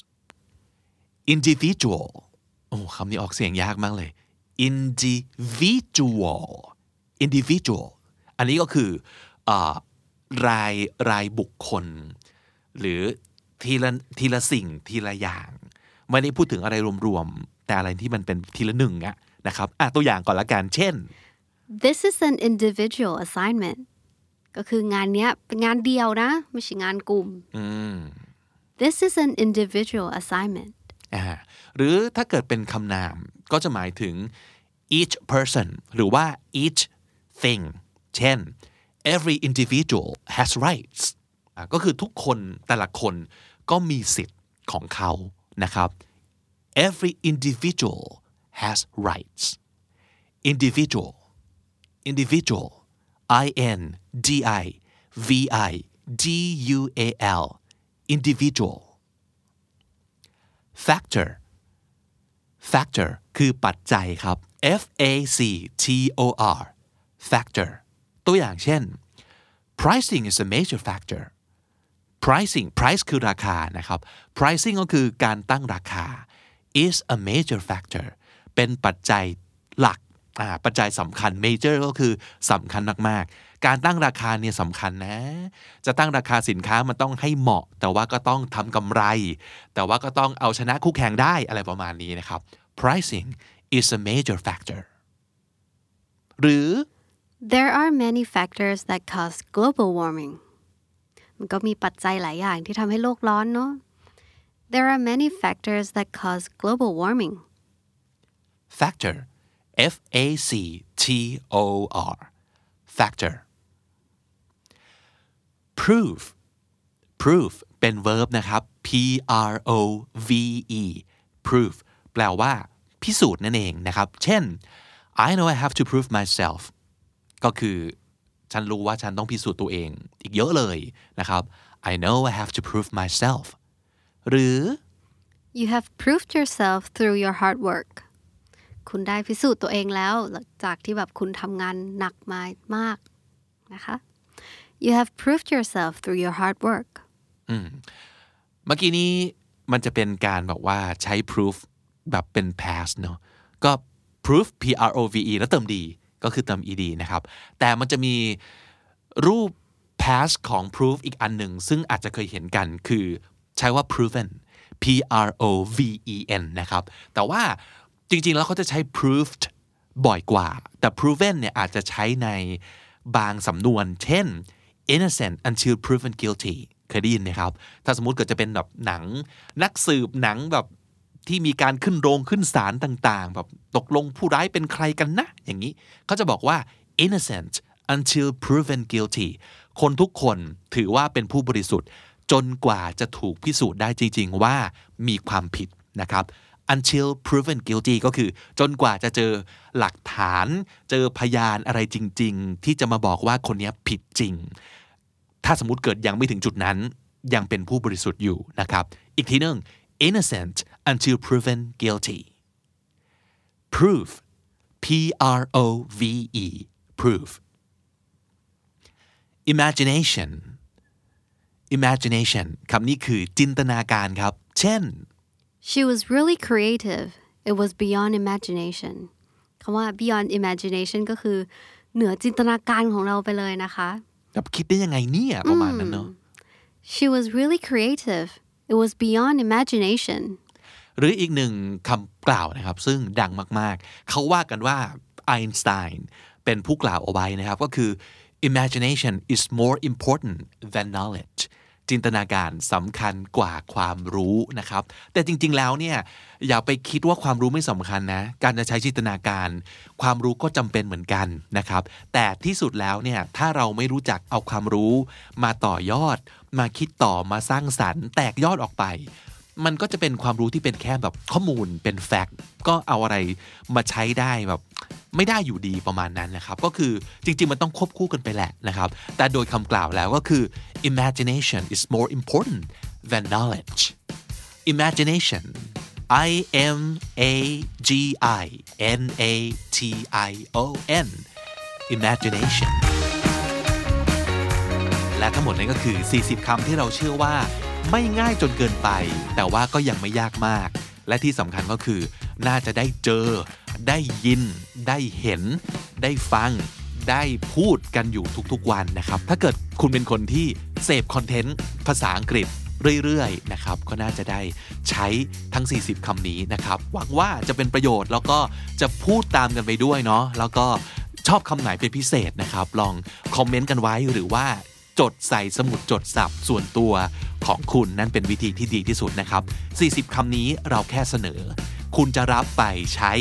individual โอ้คำนี้ออกเสียงยากมากเลย individual individual อันนี้ก็คืออรายรายบุคคล หรือทีละทีละสิ่งทีละอย่าง ไม่ได้พูดถึงอะไรรวมๆ แต่อะไรที่มันเป็นทีละหนึ่งอะนะครับอะตัวอย่างก่อนละกัน เช่น This is an individual assignment ก็คืองานเนี้ยเป็นงานเดียวนะ ไม่ใช่งานกลุ่มอืม This is an individual assignment อ่าหรือถ้าเกิดเป็นคำนามก็จะหมายถึง each person หรือว่า each thing เช่น every individual has rights อะก็คือทุกคนแต่ละคนก็มีสิทธิ์ของเขานะครับ every individual has rights individual individual I N D I V I D U A L individual factor factor คือปัจจัยครับ F A C T O R factor ตัวอย่างเช่น pricing is a major factor pricing price คือราคานะครับ pricing ก็คือการตั้งราคา is a major factor เป็นปัจจัยหลัก ปัจจัยสำคัญ major ก็คือสำคัญมากๆ การตั้งราคาเนี่ยสำคัญนะ จะตั้งราคาสินค้ามันต้องให้เหมาะ แต่ว่าก็ต้องทำกำไร แต่ว่าก็ต้องเอาชนะคู่แข่งได้อะไรประมาณนี้นะครับ pricing is a major factor หรือ There are many factors that cause global warming มันก็มีปัจจัยหลายอย่างที่ทำให้โลกร้อนเนาะ There are many factors that cause global warming factor F A C T O R factor prove prove เป็น verb นะครับ P R O V E prove แปลว่า พิสูจน์นั่นเองนะครับ เช่น I know I have to prove myself ก็คือ ฉันรู้ว่าฉันต้องพิสูจน์ตัวเอง อีกเยอะเลยนะครับ I know I have to prove myself หรือ You have proved yourself through your hard work คุณได้พิสูจน์ตัวเองแล้วหลังจากที่แบบคุณทำงานหนักมามากนะคะ You have proved yourself through your hard work เมื่อกี้นี้มันจะเป็นการบอกว่าใช้ proof แบบเป็น past เนอะก็ prove p r o v e แล้วเติม d ก็คือเติม ed นะครับ แต่มันจะมีรูป past ของ prove อีกอันหนึ่ง ซึ่งอาจจะเคยเห็นกันคือใช้ว่า proven p r o v e n นะครับ แต่ว่า จริงๆ แล้วเขาจะใช้ proved บ่อยกว่า แต่ proven เนี่ยอาจจะใช้ในบางสำนวน เช่น innocent until proven guilty เคยได้ยินไหมครับ ถ้าสมมติเกิดจะเป็นแบบหนัง นักสืบหนังแบบที่มีการขึ้นโรงขึ้นศาลต่างๆ แบบตกลงผู้ร้ายเป็นใครกันนะ อย่างนี้เขาจะบอกว่า innocent until proven guilty คนทุกคนถือว่าเป็นผู้บริสุทธิ์ จนกว่าจะถูกพิสูจน์ได้จริง ๆ ว่ามีความผิดนะครับ until proven guilty ก็คือจนกว่าจะเจอหลักฐาน เจอพยานอะไรจริง ๆ ที่จะมาบอกว่าคนนี้ผิดจริง ถ้าสมมติเกิดยังไม่ถึงจุดนั้น ยังเป็นผู้บริสุทธิ์อยู่นะครับ อีกทีหนึ่ง innocent until proven guilty prove p r o v e prove imagination imagination คำนี้คือจินตนาการครับ เช่น she was really creative it was beyond imagination คำว่า beyond imagination ก็คือ เหนือจินตนาการของเราไปเลยนะคะแบบคิดได้ยังไงเนี่ยประมาณนั้นเนาะ she was really creative it was beyond imagination หรืออีกหนึ่งคำกล่าวนะครับ ซึ่งดังมากๆ เขาว่ากันว่าไอน์สไตน์เป็นผู้กล่าวเอาไว้นะครับ ก็คือ imagination is more important than knowledge จินตนาการสำคัญกว่าความรู้นะครับ แต่จริง ๆ แล้วเนี่ยอย่าไปคิดว่าความรู้ไม่สำคัญนะ การจะใช้จินตนาการ ความรู้ก็จำเป็นเหมือนกันนะครับ แต่ที่สุดแล้วเนี่ยถ้าเราไม่รู้จักเอาความรู้มาต่อยอด มาคิดต่อมาสร้างสรรค์แตกยอดออกไปมันก็จะเป็นความรู้ที่เป็นแค่แบบข้อมูลเป็นแฟกต์ก็เอาอะไรมาใช้ได้แบบ ไม่ได้อยู่ดีประมาณนั้นนะครับ ก็คือจริงๆ มันต้องควบคู่กันไปแหละนะครับ แต่โดยคำกล่าวแล้วก็คือ imagination is more important than knowledge imagination I M A G I N A T I O N imagination และทั้งหมดนั้นก็คือ 40 คำที่เราเชื่อว่า ไม่ง่ายจนเกินไป แต่ว่าก็ยังไม่ยากมาก และที่สำคัญก็คือ น่าจะได้เจอ ได้ยิน ได้เห็น ได้ฟัง ได้พูดกันอยู่ทุกๆวันนะครับ ถ้าเกิดคุณเป็นคนที่เสพคอนเทนต์ภาษาอังกฤษเรื่อยๆนะครับ ก็น่าจะได้ใช้ทั้ง 40คำนี้นะครับ หวังว่าจะเป็นประโยชน์แล้วก็จะพูดตามกันไปด้วยเนาะ แล้วก็ชอบคำไหนเป็นพิเศษนะครับ ลองคอมเมนต์กันไว้หรือว่าจดใส่สมุดจดสับส่วนตัวของคุณนั่นเป็นวิธีที่ดีที่สุดนะครับ 40 คำนี้เราแค่เสนอ คุณจะรับไปใช้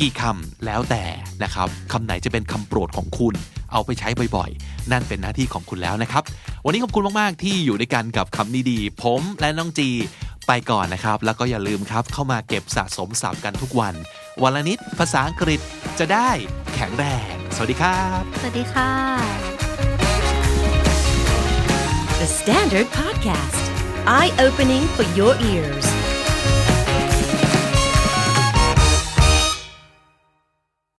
กี่คำแล้วแต่นะครับคำไหนจะเป็นคำโปรดของคุณ เอาไปใช้บ่อยๆ นั่นเป็นหน้าที่ของคุณแล้วนะครับ วันนี้ขอบคุณมากๆ ที่อยู่ด้วยกันกับคำนี้ดีๆผมและน้องจีไปก่อนนะครับ แล้วก็อย่าลืมครับเข้ามาเก็บสะสมศัพท์กันทุกวัน วันละนิดภาษาอังกฤษจะได้แข็งแรง สวัสดีครับ สวัสดีค่ะ The Standard Podcast, eye opening for your ears.